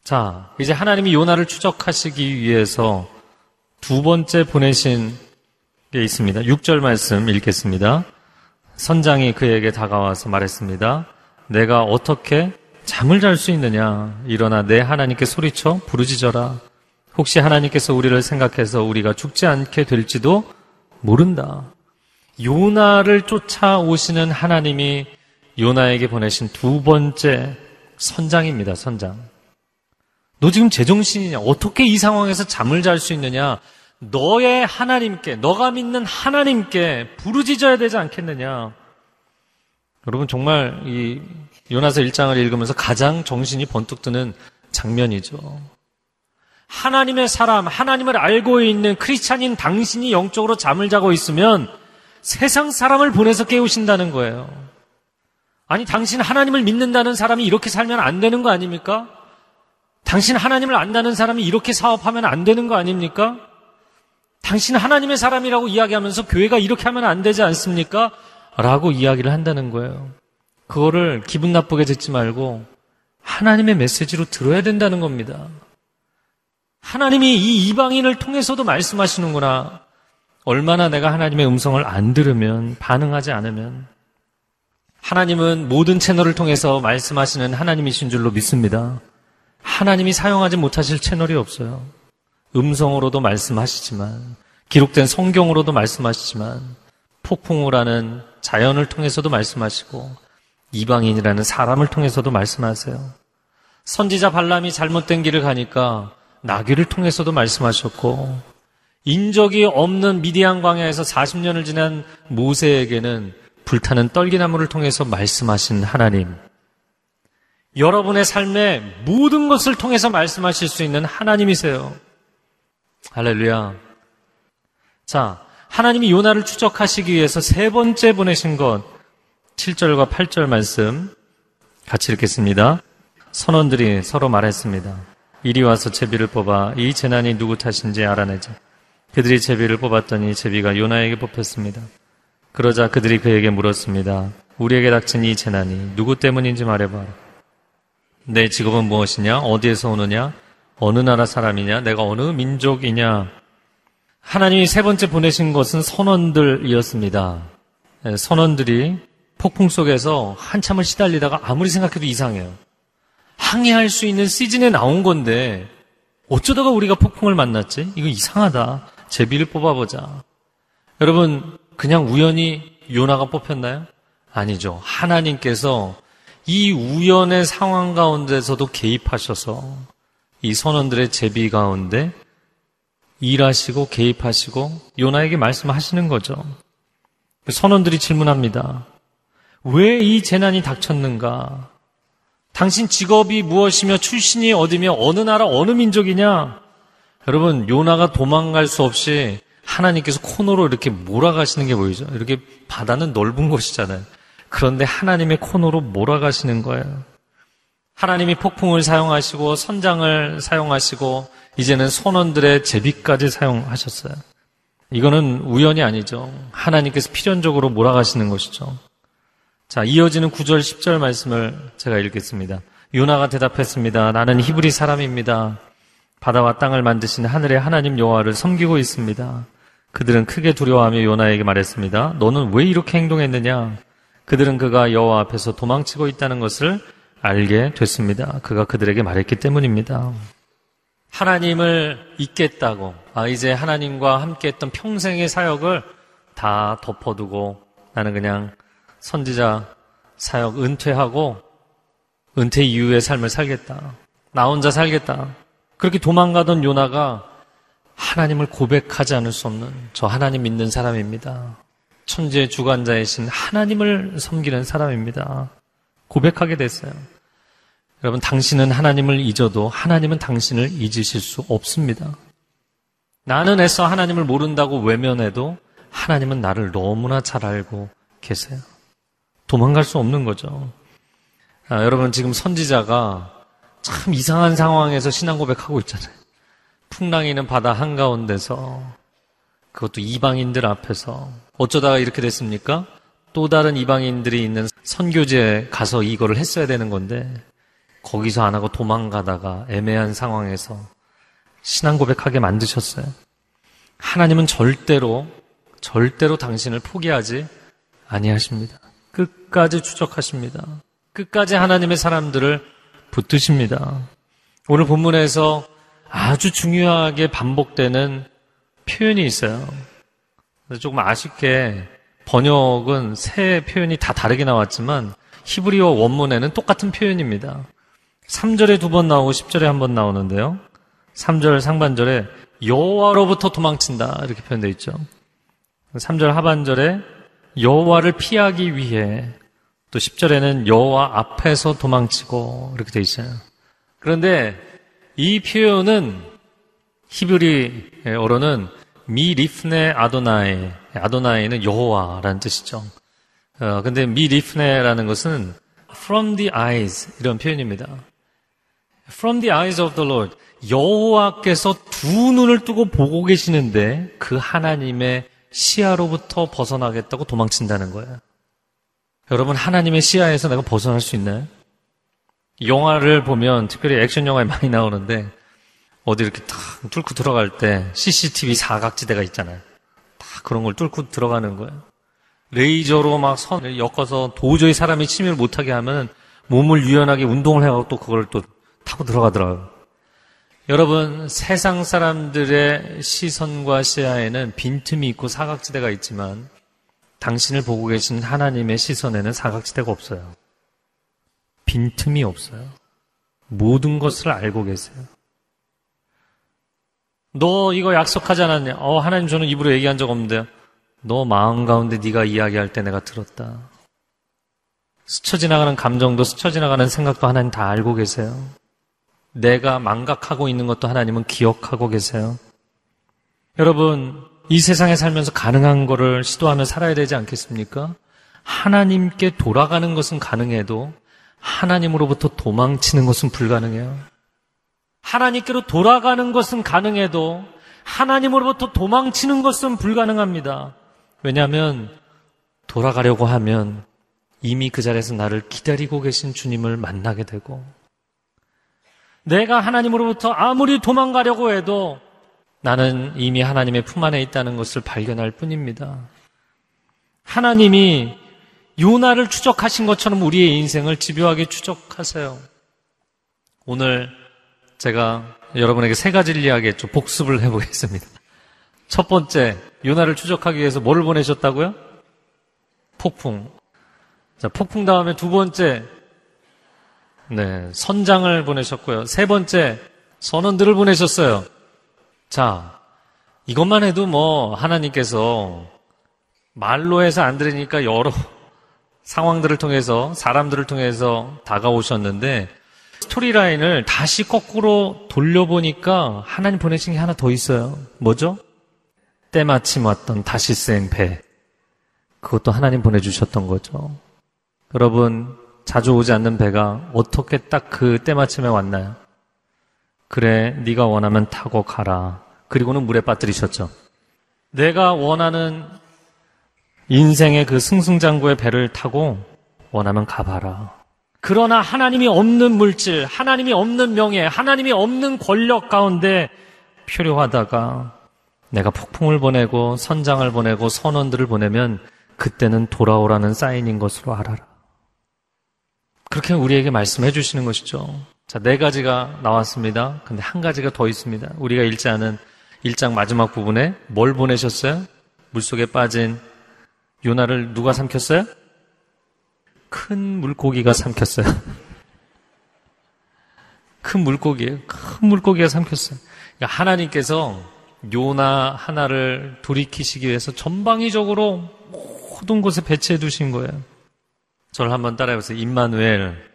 자, 이제 하나님이 요나를 추적하시기 위해서 두 번째 보내신 게 있습니다. 6절 말씀 읽겠습니다. 선장이 그에게 다가와서 말했습니다. 내가 어떻게 잠을 잘 수 있느냐? 일어나 내 하나님께 소리쳐 부르짖어라. 혹시 하나님께서 우리를 생각해서 우리가 죽지 않게 될지도 모른다. 요나를 쫓아오시는 하나님이 요나에게 보내신 두 번째 선장입니다, 선장. 너 지금 제정신이냐? 어떻게 이 상황에서 잠을 잘 수 있느냐? 너의 하나님께, 너가 믿는 하나님께 부르짖어야 되지 않겠느냐? 여러분, 정말 이 요나서 1장을 읽으면서 가장 정신이 번뜩 드는 장면이죠. 하나님의 사람, 하나님을 알고 있는 크리스찬인 당신이 영적으로 잠을 자고 있으면 세상 사람을 보내서 깨우신다는 거예요. 아니, 당신 하나님을 믿는다는 사람이 이렇게 살면 안 되는 거 아닙니까? 당신 하나님을 안다는 사람이 이렇게 사업하면 안 되는 거 아닙니까? 당신 하나님의 사람이라고 이야기하면서 교회가 이렇게 하면 안 되지 않습니까? 라고 이야기를 한다는 거예요. 그거를 기분 나쁘게 듣지 말고 하나님의 메시지로 들어야 된다는 겁니다. 하나님이 이 이방인을 통해서도 말씀하시는구나. 얼마나 내가 하나님의 음성을 안 들으면, 반응하지 않으면, 하나님은 모든 채널을 통해서 말씀하시는 하나님이신 줄로 믿습니다. 하나님이 사용하지 못하실 채널이 없어요. 음성으로도 말씀하시지만, 기록된 성경으로도 말씀하시지만, 폭풍우라는 자연을 통해서도 말씀하시고, 이방인이라는 사람을 통해서도 말씀하세요. 선지자 발람이 잘못된 길을 가니까 나귀를 통해서도 말씀하셨고, 인적이 없는 미디안 광야에서 40년을 지난 모세에게는 불타는 떨기나무를 통해서 말씀하신 하나님. 여러분의 삶의 모든 것을 통해서 말씀하실 수 있는 하나님이세요. 할렐루야. 자, 하나님이 요나를 추적하시기 위해서 세 번째 보내신 것, 7절과 8절 말씀 같이 읽겠습니다. 선원들이 서로 말했습니다. 이리 와서 제비를 뽑아 이 재난이 누구 탓인지 알아내자. 그들이 제비를 뽑았더니 제비가 요나에게 뽑혔습니다. 그러자 그들이 그에게 물었습니다. 우리에게 닥친 이 재난이 누구 때문인지 말해봐라. 내 직업은 무엇이냐? 어디에서 오느냐? 어느 나라 사람이냐? 내가 어느 민족이냐? 하나님이 세 번째 보내신 것은 선원들이었습니다. 예, 선원들이 폭풍 속에서 한참을 시달리다가 아무리 생각해도 이상해요. 항해할 수 있는 시즌에 나온 건데 어쩌다가 우리가 폭풍을 만났지? 이거 이상하다. 제비를 뽑아보자. 여러분, 그냥 우연히 요나가 뽑혔나요? 아니죠. 하나님께서 이 우연의 상황 가운데서도 개입하셔서 이 선원들의 제비 가운데 일하시고 개입하시고 요나에게 말씀하시는 거죠. 선원들이 질문합니다. 왜 이 재난이 닥쳤는가? 당신 직업이 무엇이며 출신이 어디며 어느 나라 어느 민족이냐? 여러분 요나가 도망갈 수 없이 하나님께서 코너로 이렇게 몰아가시는 게 보이죠? 이렇게 바다는 넓은 곳이잖아요. 그런데 하나님의 코너로 몰아가시는 거예요. 하나님이 폭풍을 사용하시고 선장을 사용하시고 이제는 선원들의 제비까지 사용하셨어요. 이거는 우연이 아니죠. 하나님께서 필연적으로 몰아가시는 것이죠. 자, 이어지는 9절, 10절 말씀을 제가 읽겠습니다. 요나가 대답했습니다. 나는 히브리 사람입니다. 바다와 땅을 만드신 하늘의 하나님 여호와를 섬기고 있습니다. 그들은 크게 두려워하며 요나에게 말했습니다. 너는 왜 이렇게 행동했느냐? 그들은 그가 여호와 앞에서 도망치고 있다는 것을 알게 됐습니다. 그가 그들에게 말했기 때문입니다. 하나님을 잊겠다고, 아, 이제 하나님과 함께 했던 평생의 사역을 다 덮어두고 나는 그냥 선지자 사역 은퇴하고 은퇴 이후의 삶을 살겠다. 나 혼자 살겠다. 그렇게 도망가던 요나가 하나님을 고백하지 않을 수 없는 저 하나님 믿는 사람입니다. 천재 주관자이신 하나님을 섬기는 사람입니다. 고백하게 됐어요. 여러분, 당신은 하나님을 잊어도 하나님은 당신을 잊으실 수 없습니다. 나는 애써 하나님을 모른다고 외면해도 하나님은 나를 너무나 잘 알고 계세요. 도망갈 수 없는 거죠. 아, 여러분, 지금 선지자가 참 이상한 상황에서 신앙 고백하고 있잖아요. 풍랑이는 바다 한가운데서 그것도 이방인들 앞에서 어쩌다가 이렇게 됐습니까? 또 다른 이방인들이 있는 선교지에 가서 이거를 했어야 되는 건데 거기서 안 하고 도망가다가 애매한 상황에서 신앙 고백하게 만드셨어요. 하나님은 절대로 절대로 당신을 포기하지 아니하십니다. 끝까지 추적하십니다. 끝까지 하나님의 사람들을 붙드십니다. 오늘 본문에서 아주 중요하게 반복되는 표현이 있어요. 조금 아쉽게 번역은 세 표현이 다 다르게 나왔지만 히브리어 원문에는 똑같은 표현입니다. 3절에 두 번 나오고 10절에 한 번 나오는데요. 3절 상반절에 여호와로부터 도망친다 이렇게 표현되어 있죠. 3절 하반절에 여호와를 피하기 위해 또 10절에는 여호와 앞에서 도망치고 이렇게 되어 있어요. 그런데 이 표현은 히브리어로는 미 리프네 아도나이, 아도나이는 여호와라는 뜻이죠. 어, 근데 미 리프네라는 것은 from the eyes 이런 표현입니다. from the eyes of the Lord. 여호와께서 두 눈을 뜨고 보고 계시는데 그 하나님의 시야로부터 벗어나겠다고 도망친다는 거예요. 여러분 하나님의 시야에서 내가 벗어날 수 있나요? 영화를 보면 특별히 액션 영화에 많이 나오는데 어디 이렇게 탁 뚫고 들어갈 때 CCTV 사각지대가 있잖아요. 다 그런 걸 뚫고 들어가는 거예요. 레이저로 막 선을 엮어서 도저히 사람이 침입을 못하게 하면 몸을 유연하게 운동을 해가지고 또 그걸 또 타고 들어가더라고요. 여러분, 세상 사람들의 시선과 시야에는 빈틈이 있고 사각지대가 있지만 당신을 보고 계신 하나님의 시선에는 사각지대가 없어요. 빈틈이 없어요. 모든 것을 알고 계세요. 너 이거 약속하지 않았냐? 어, 하나님 저는 입으로 얘기한 적 없는데요. 너 마음 가운데 네가 이야기할 때 내가 들었다. 스쳐 지나가는 감정도 스쳐 지나가는 생각도 하나님 다 알고 계세요. 내가 망각하고 있는 것도 하나님은 기억하고 계세요. 여러분, 이 세상에 살면서 가능한 거를 시도하며 살아야 되지 않겠습니까? 하나님께 돌아가는 것은 가능해도 하나님으로부터 도망치는 것은 불가능해요. 하나님께로 돌아가는 것은 가능해도 하나님으로부터 도망치는 것은 불가능합니다. 왜냐하면 돌아가려고 하면 이미 그 자리에서 나를 기다리고 계신 주님을 만나게 되고 내가 하나님으로부터 아무리 도망가려고 해도 나는 이미 하나님의 품 안에 있다는 것을 발견할 뿐입니다. 하나님이 요나를 추적하신 것처럼 우리의 인생을 집요하게 추적하세요. 오늘 제가 여러분에게 세 가지를 이야기했죠. 복습을 해보겠습니다. 첫 번째, 요나를 추적하기 위해서 뭐를 보내셨다고요? 폭풍. 자, 폭풍 다음에 두 번째, 네, 선장을 보내셨고요. 세 번째, 선원들을 보내셨어요. 자, 이것만 해도 뭐 하나님께서 말로 해서 안 들으니까 여러 상황들을 통해서 사람들을 통해서 다가오셨는데 스토리라인을 다시 거꾸로 돌려보니까 하나님 보내신 게 하나 더 있어요. 뭐죠? 때마침 왔던 다시생 배. 그것도 하나님 보내주셨던 거죠. 여러분, 자주 오지 않는 배가 어떻게 딱 그 때마침에 왔나요? 그래, 네가 원하면 타고 가라. 그리고는 물에 빠뜨리셨죠. 내가 원하는 인생의 그 승승장구의 배를 타고 원하면 가봐라. 그러나 하나님이 없는 물질, 하나님이 없는 명예, 하나님이 없는 권력 가운데 필요하다가 내가 폭풍을 보내고 선장을 보내고 선원들을 보내면 그때는 돌아오라는 사인인 것으로 알아라. 그렇게 우리에게 말씀해 주시는 것이죠. 자, 네 가지가 나왔습니다. 근데 한 가지가 더 있습니다. 우리가 읽지 않은 1장 마지막 부분에 뭘 보내셨어요? 물속에 빠진 요나를 누가 삼켰어요? 큰 물고기가 삼켰어요. 큰 물고기예요. 큰 물고기가 삼켰어요. 그러니까 하나님께서 요나 하나를 돌이키시기 위해서 전방위적으로 모든 곳에 배치해 두신 거예요. 저를 한번 따라해보세요. 임마누엘.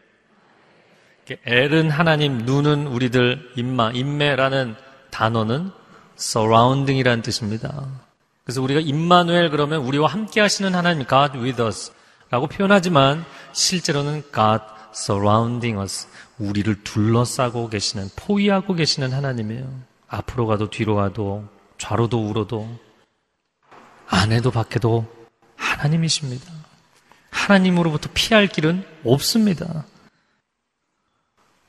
엘은 하나님, 눈은 우리들, 임마, 임매라는 단어는 surrounding이라는 뜻입니다. 그래서 우리가 임마누엘 그러면 우리와 함께 하시는 하나님, God with us 라고 표현하지만 실제로는 God surrounding us. 우리를 둘러싸고 계시는, 포위하고 계시는 하나님이에요. 앞으로 가도 뒤로 가도 좌로도 우로도 안에도 밖에도 하나님이십니다. 하나님으로부터 피할 길은 없습니다.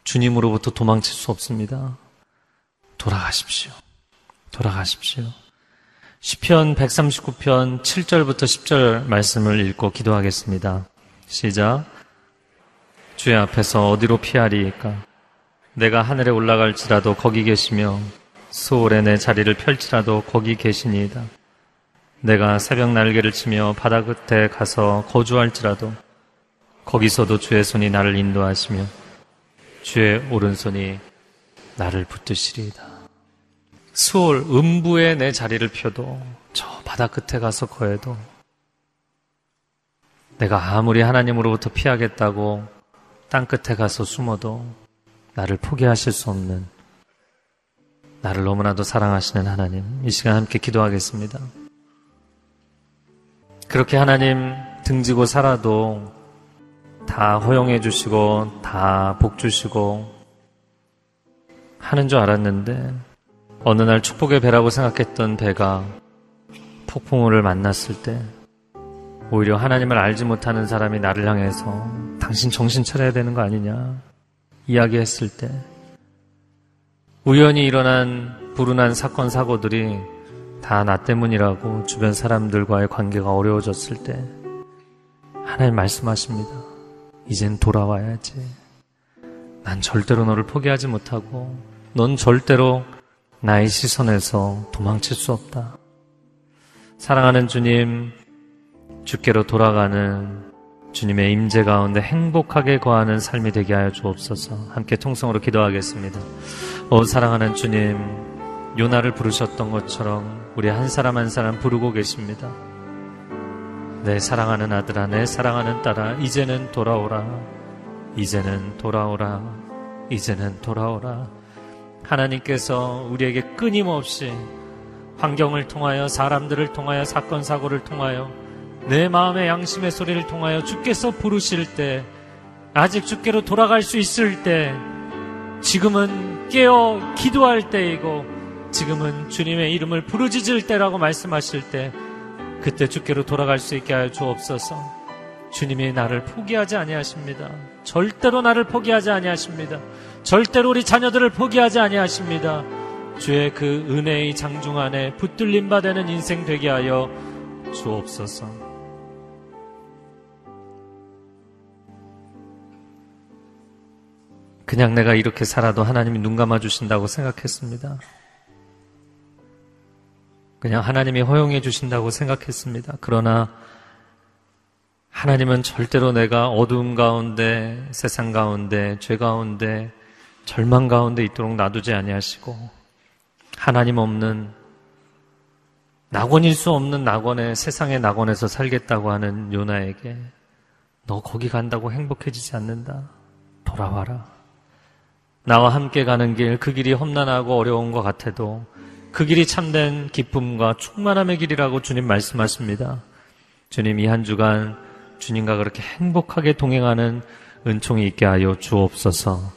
주님으로부터 도망칠 수 없습니다. 돌아가십시오. 돌아가십시오. 시편 139편 7절부터 10절 말씀을 읽고 기도하겠습니다. 시작. 주의 앞에서 어디로 피하리이까? 내가 하늘에 올라갈지라도 거기 계시며 수월에 내 자리를 펼치라도 거기 계시니이다. 내가 새벽 날개를 치며 바다 끝에 가서 거주할지라도 거기서도 주의 손이 나를 인도하시며 주의 오른손이 나를 붙드시리이다. 수월 음부에 내 자리를 펴도 저 바다 끝에 가서 거해도 내가 아무리 하나님으로부터 피하겠다고 땅 끝에 가서 숨어도 나를 포기하실 수 없는 나를 너무나도 사랑하시는 하나님, 이 시간 함께 기도하겠습니다. 그렇게 하나님 등지고 살아도 다 허용해 주시고 다 복 주시고 하는 줄 알았는데 어느 날 축복의 배라고 생각했던 배가 폭풍우를 만났을 때 오히려 하나님을 알지 못하는 사람이 나를 향해서 당신 정신 차려야 되는 거 아니냐 이야기했을 때 우연히 일어난 불운한 사건 사고들이 다 나 때문이라고 주변 사람들과의 관계가 어려워졌을 때 하나님 말씀하십니다. 이젠 돌아와야지. 난 절대로 너를 포기하지 못하고 넌 절대로 나의 시선에서 도망칠 수 없다. 사랑하는 주님, 주께로 돌아가는 주님의 임재 가운데 행복하게 거하는 삶이 되게 하여 주옵소서. 함께 통성으로 기도하겠습니다. 오 사랑하는 주님, 요나를 부르셨던 것처럼 우리 한 사람 한 사람 부르고 계십니다. 내 사랑하는 아들아, 내 사랑하는 딸아, 이제는 돌아오라. 이제는 돌아오라. 이제는 돌아오라. 하나님께서 우리에게 끊임없이 환경을 통하여 사람들을 통하여 사건 사고를 통하여 내 마음의 양심의 소리를 통하여 주께서 부르실 때 아직 주께로 돌아갈 수 있을 때 지금은 깨어 기도할 때이고 지금은 주님의 이름을 부르짖을 때라고 말씀하실 때 그때 주께로 돌아갈 수 있게 하여 주옵소서. 주님이 나를 포기하지 아니하십니다. 절대로 나를 포기하지 아니하십니다. 절대로 우리 자녀들을 포기하지 아니하십니다. 주의 그 은혜의 장중 안에 붙들림 받는 인생 되게 하여 주옵소서. 그냥 내가 이렇게 살아도 하나님이 눈 감아 주신다고 생각했습니다. 그냥 하나님이 허용해 주신다고 생각했습니다. 그러나 하나님은 절대로 내가 어두움 가운데, 세상 가운데, 죄 가운데, 절망 가운데 있도록 놔두지 아니하시고 하나님 없는 낙원일 수 없는 낙원에 세상의 낙원에서 살겠다고 하는 요나에게 너 거기 간다고 행복해지지 않는다. 돌아와라. 나와 함께 가는 길, 그 길이 험난하고 어려운 것 같아도 그 길이 참된 기쁨과 충만함의 길이라고 주님 말씀하십니다. 주님 이 한 주간 주님과 그렇게 행복하게 동행하는 은총이 있게 하여 주옵소서.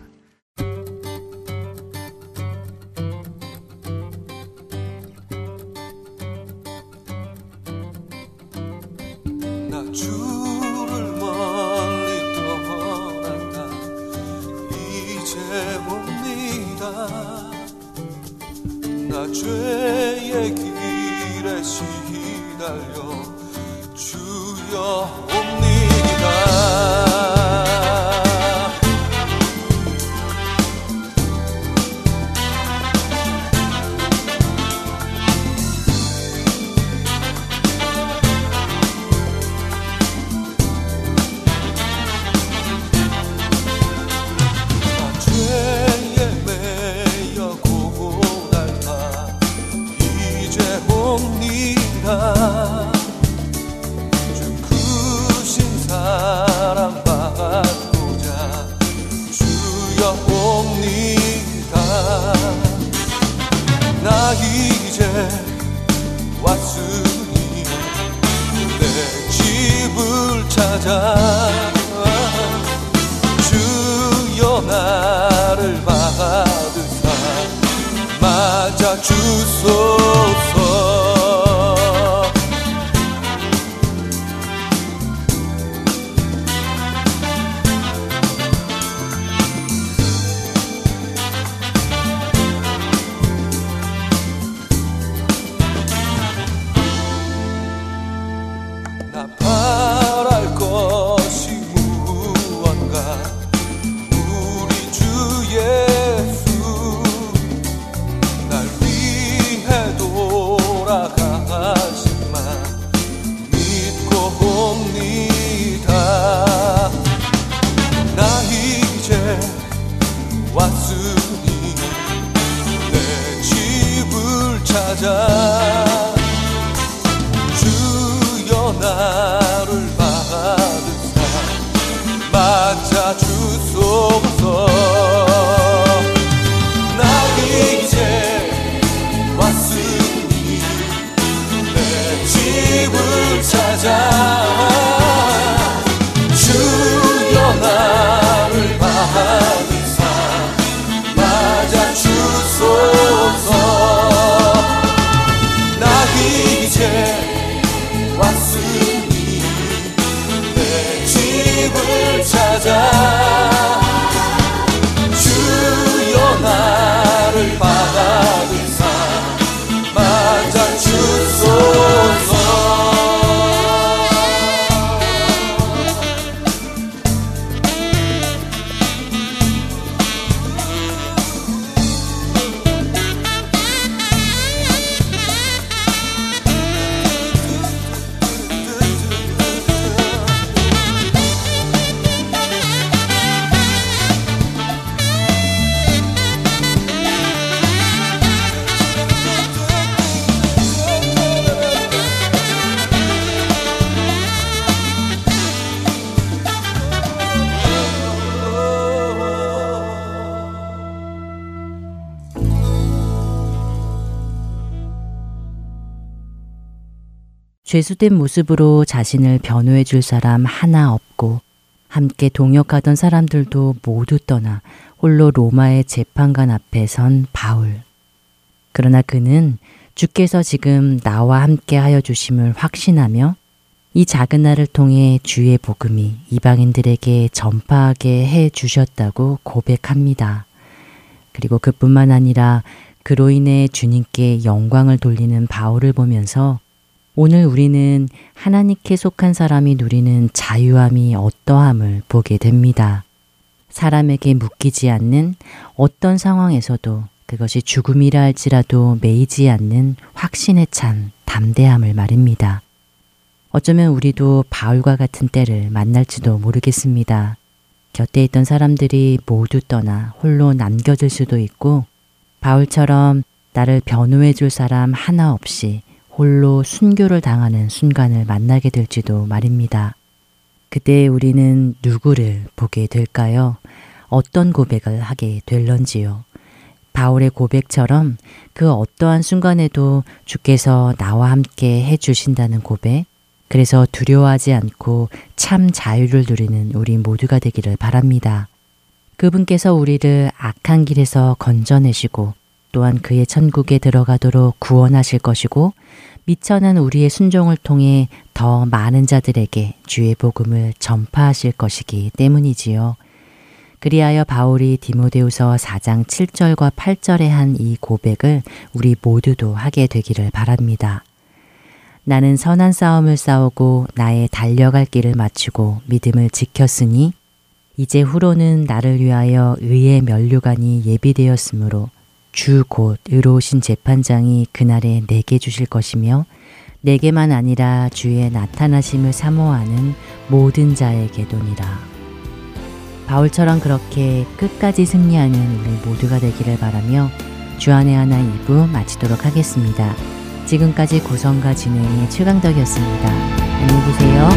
죄수된 모습으로 자신을 변호해 줄 사람 하나 없고 함께 동역하던 사람들도 모두 떠나 홀로 로마의 재판관 앞에 선 바울. 그러나 그는 주께서 지금 나와 함께 하여 주심을 확신하며 이 작은 날을 통해 주의 복음이 이방인들에게 전파하게 해 주셨다고 고백합니다. 그리고 그뿐만 아니라 그로 인해 주님께 영광을 돌리는 바울을 보면서 오늘 우리는 하나님께 속한 사람이 누리는 자유함이 어떠함을 보게 됩니다. 사람에게 묶이지 않는 어떤 상황에서도 그것이 죽음이라 할지라도 매이지 않는 확신에 찬 담대함을 말입니다. 어쩌면 우리도 바울과 같은 때를 만날지도 모르겠습니다. 곁에 있던 사람들이 모두 떠나 홀로 남겨질 수도 있고, 바울처럼 나를 변호해 줄 사람 하나 없이 홀로 순교를 당하는 순간을 만나게 될지도 말입니다. 그때 우리는 누구를 보게 될까요? 어떤 고백을 하게 될런지요? 바울의 고백처럼 그 어떠한 순간에도 주께서 나와 함께 해 주신다는 고백, 그래서 두려워하지 않고 참 자유를 누리는 우리 모두가 되기를 바랍니다. 그분께서 우리를 악한 길에서 건져내시고 또한 그의 천국에 들어가도록 구원하실 것이고 미천한 우리의 순종을 통해 더 많은 자들에게 주의 복음을 전파하실 것이기 때문이지요. 그리하여 바울이 디모데우서 4장 7절과 8절에 한 이 고백을 우리 모두도 하게 되기를 바랍니다. 나는 선한 싸움을 싸우고 나의 달려갈 길을 마치고 믿음을 지켰으니 이제 후로는 나를 위하여 의의 면류관이 예비되었으므로 주 곧 의로우신 재판장이 그날에 내게 주실 것이며 내게만 아니라 주의 나타나심을 사모하는 모든 자에게도니라. 바울처럼 그렇게 끝까지 승리하는 우리 모두가 되기를 바라며 주안의 하나 2부 마치도록 하겠습니다. 지금까지 구성과 진행의 최강덕이었습니다. 안녕히 계세요.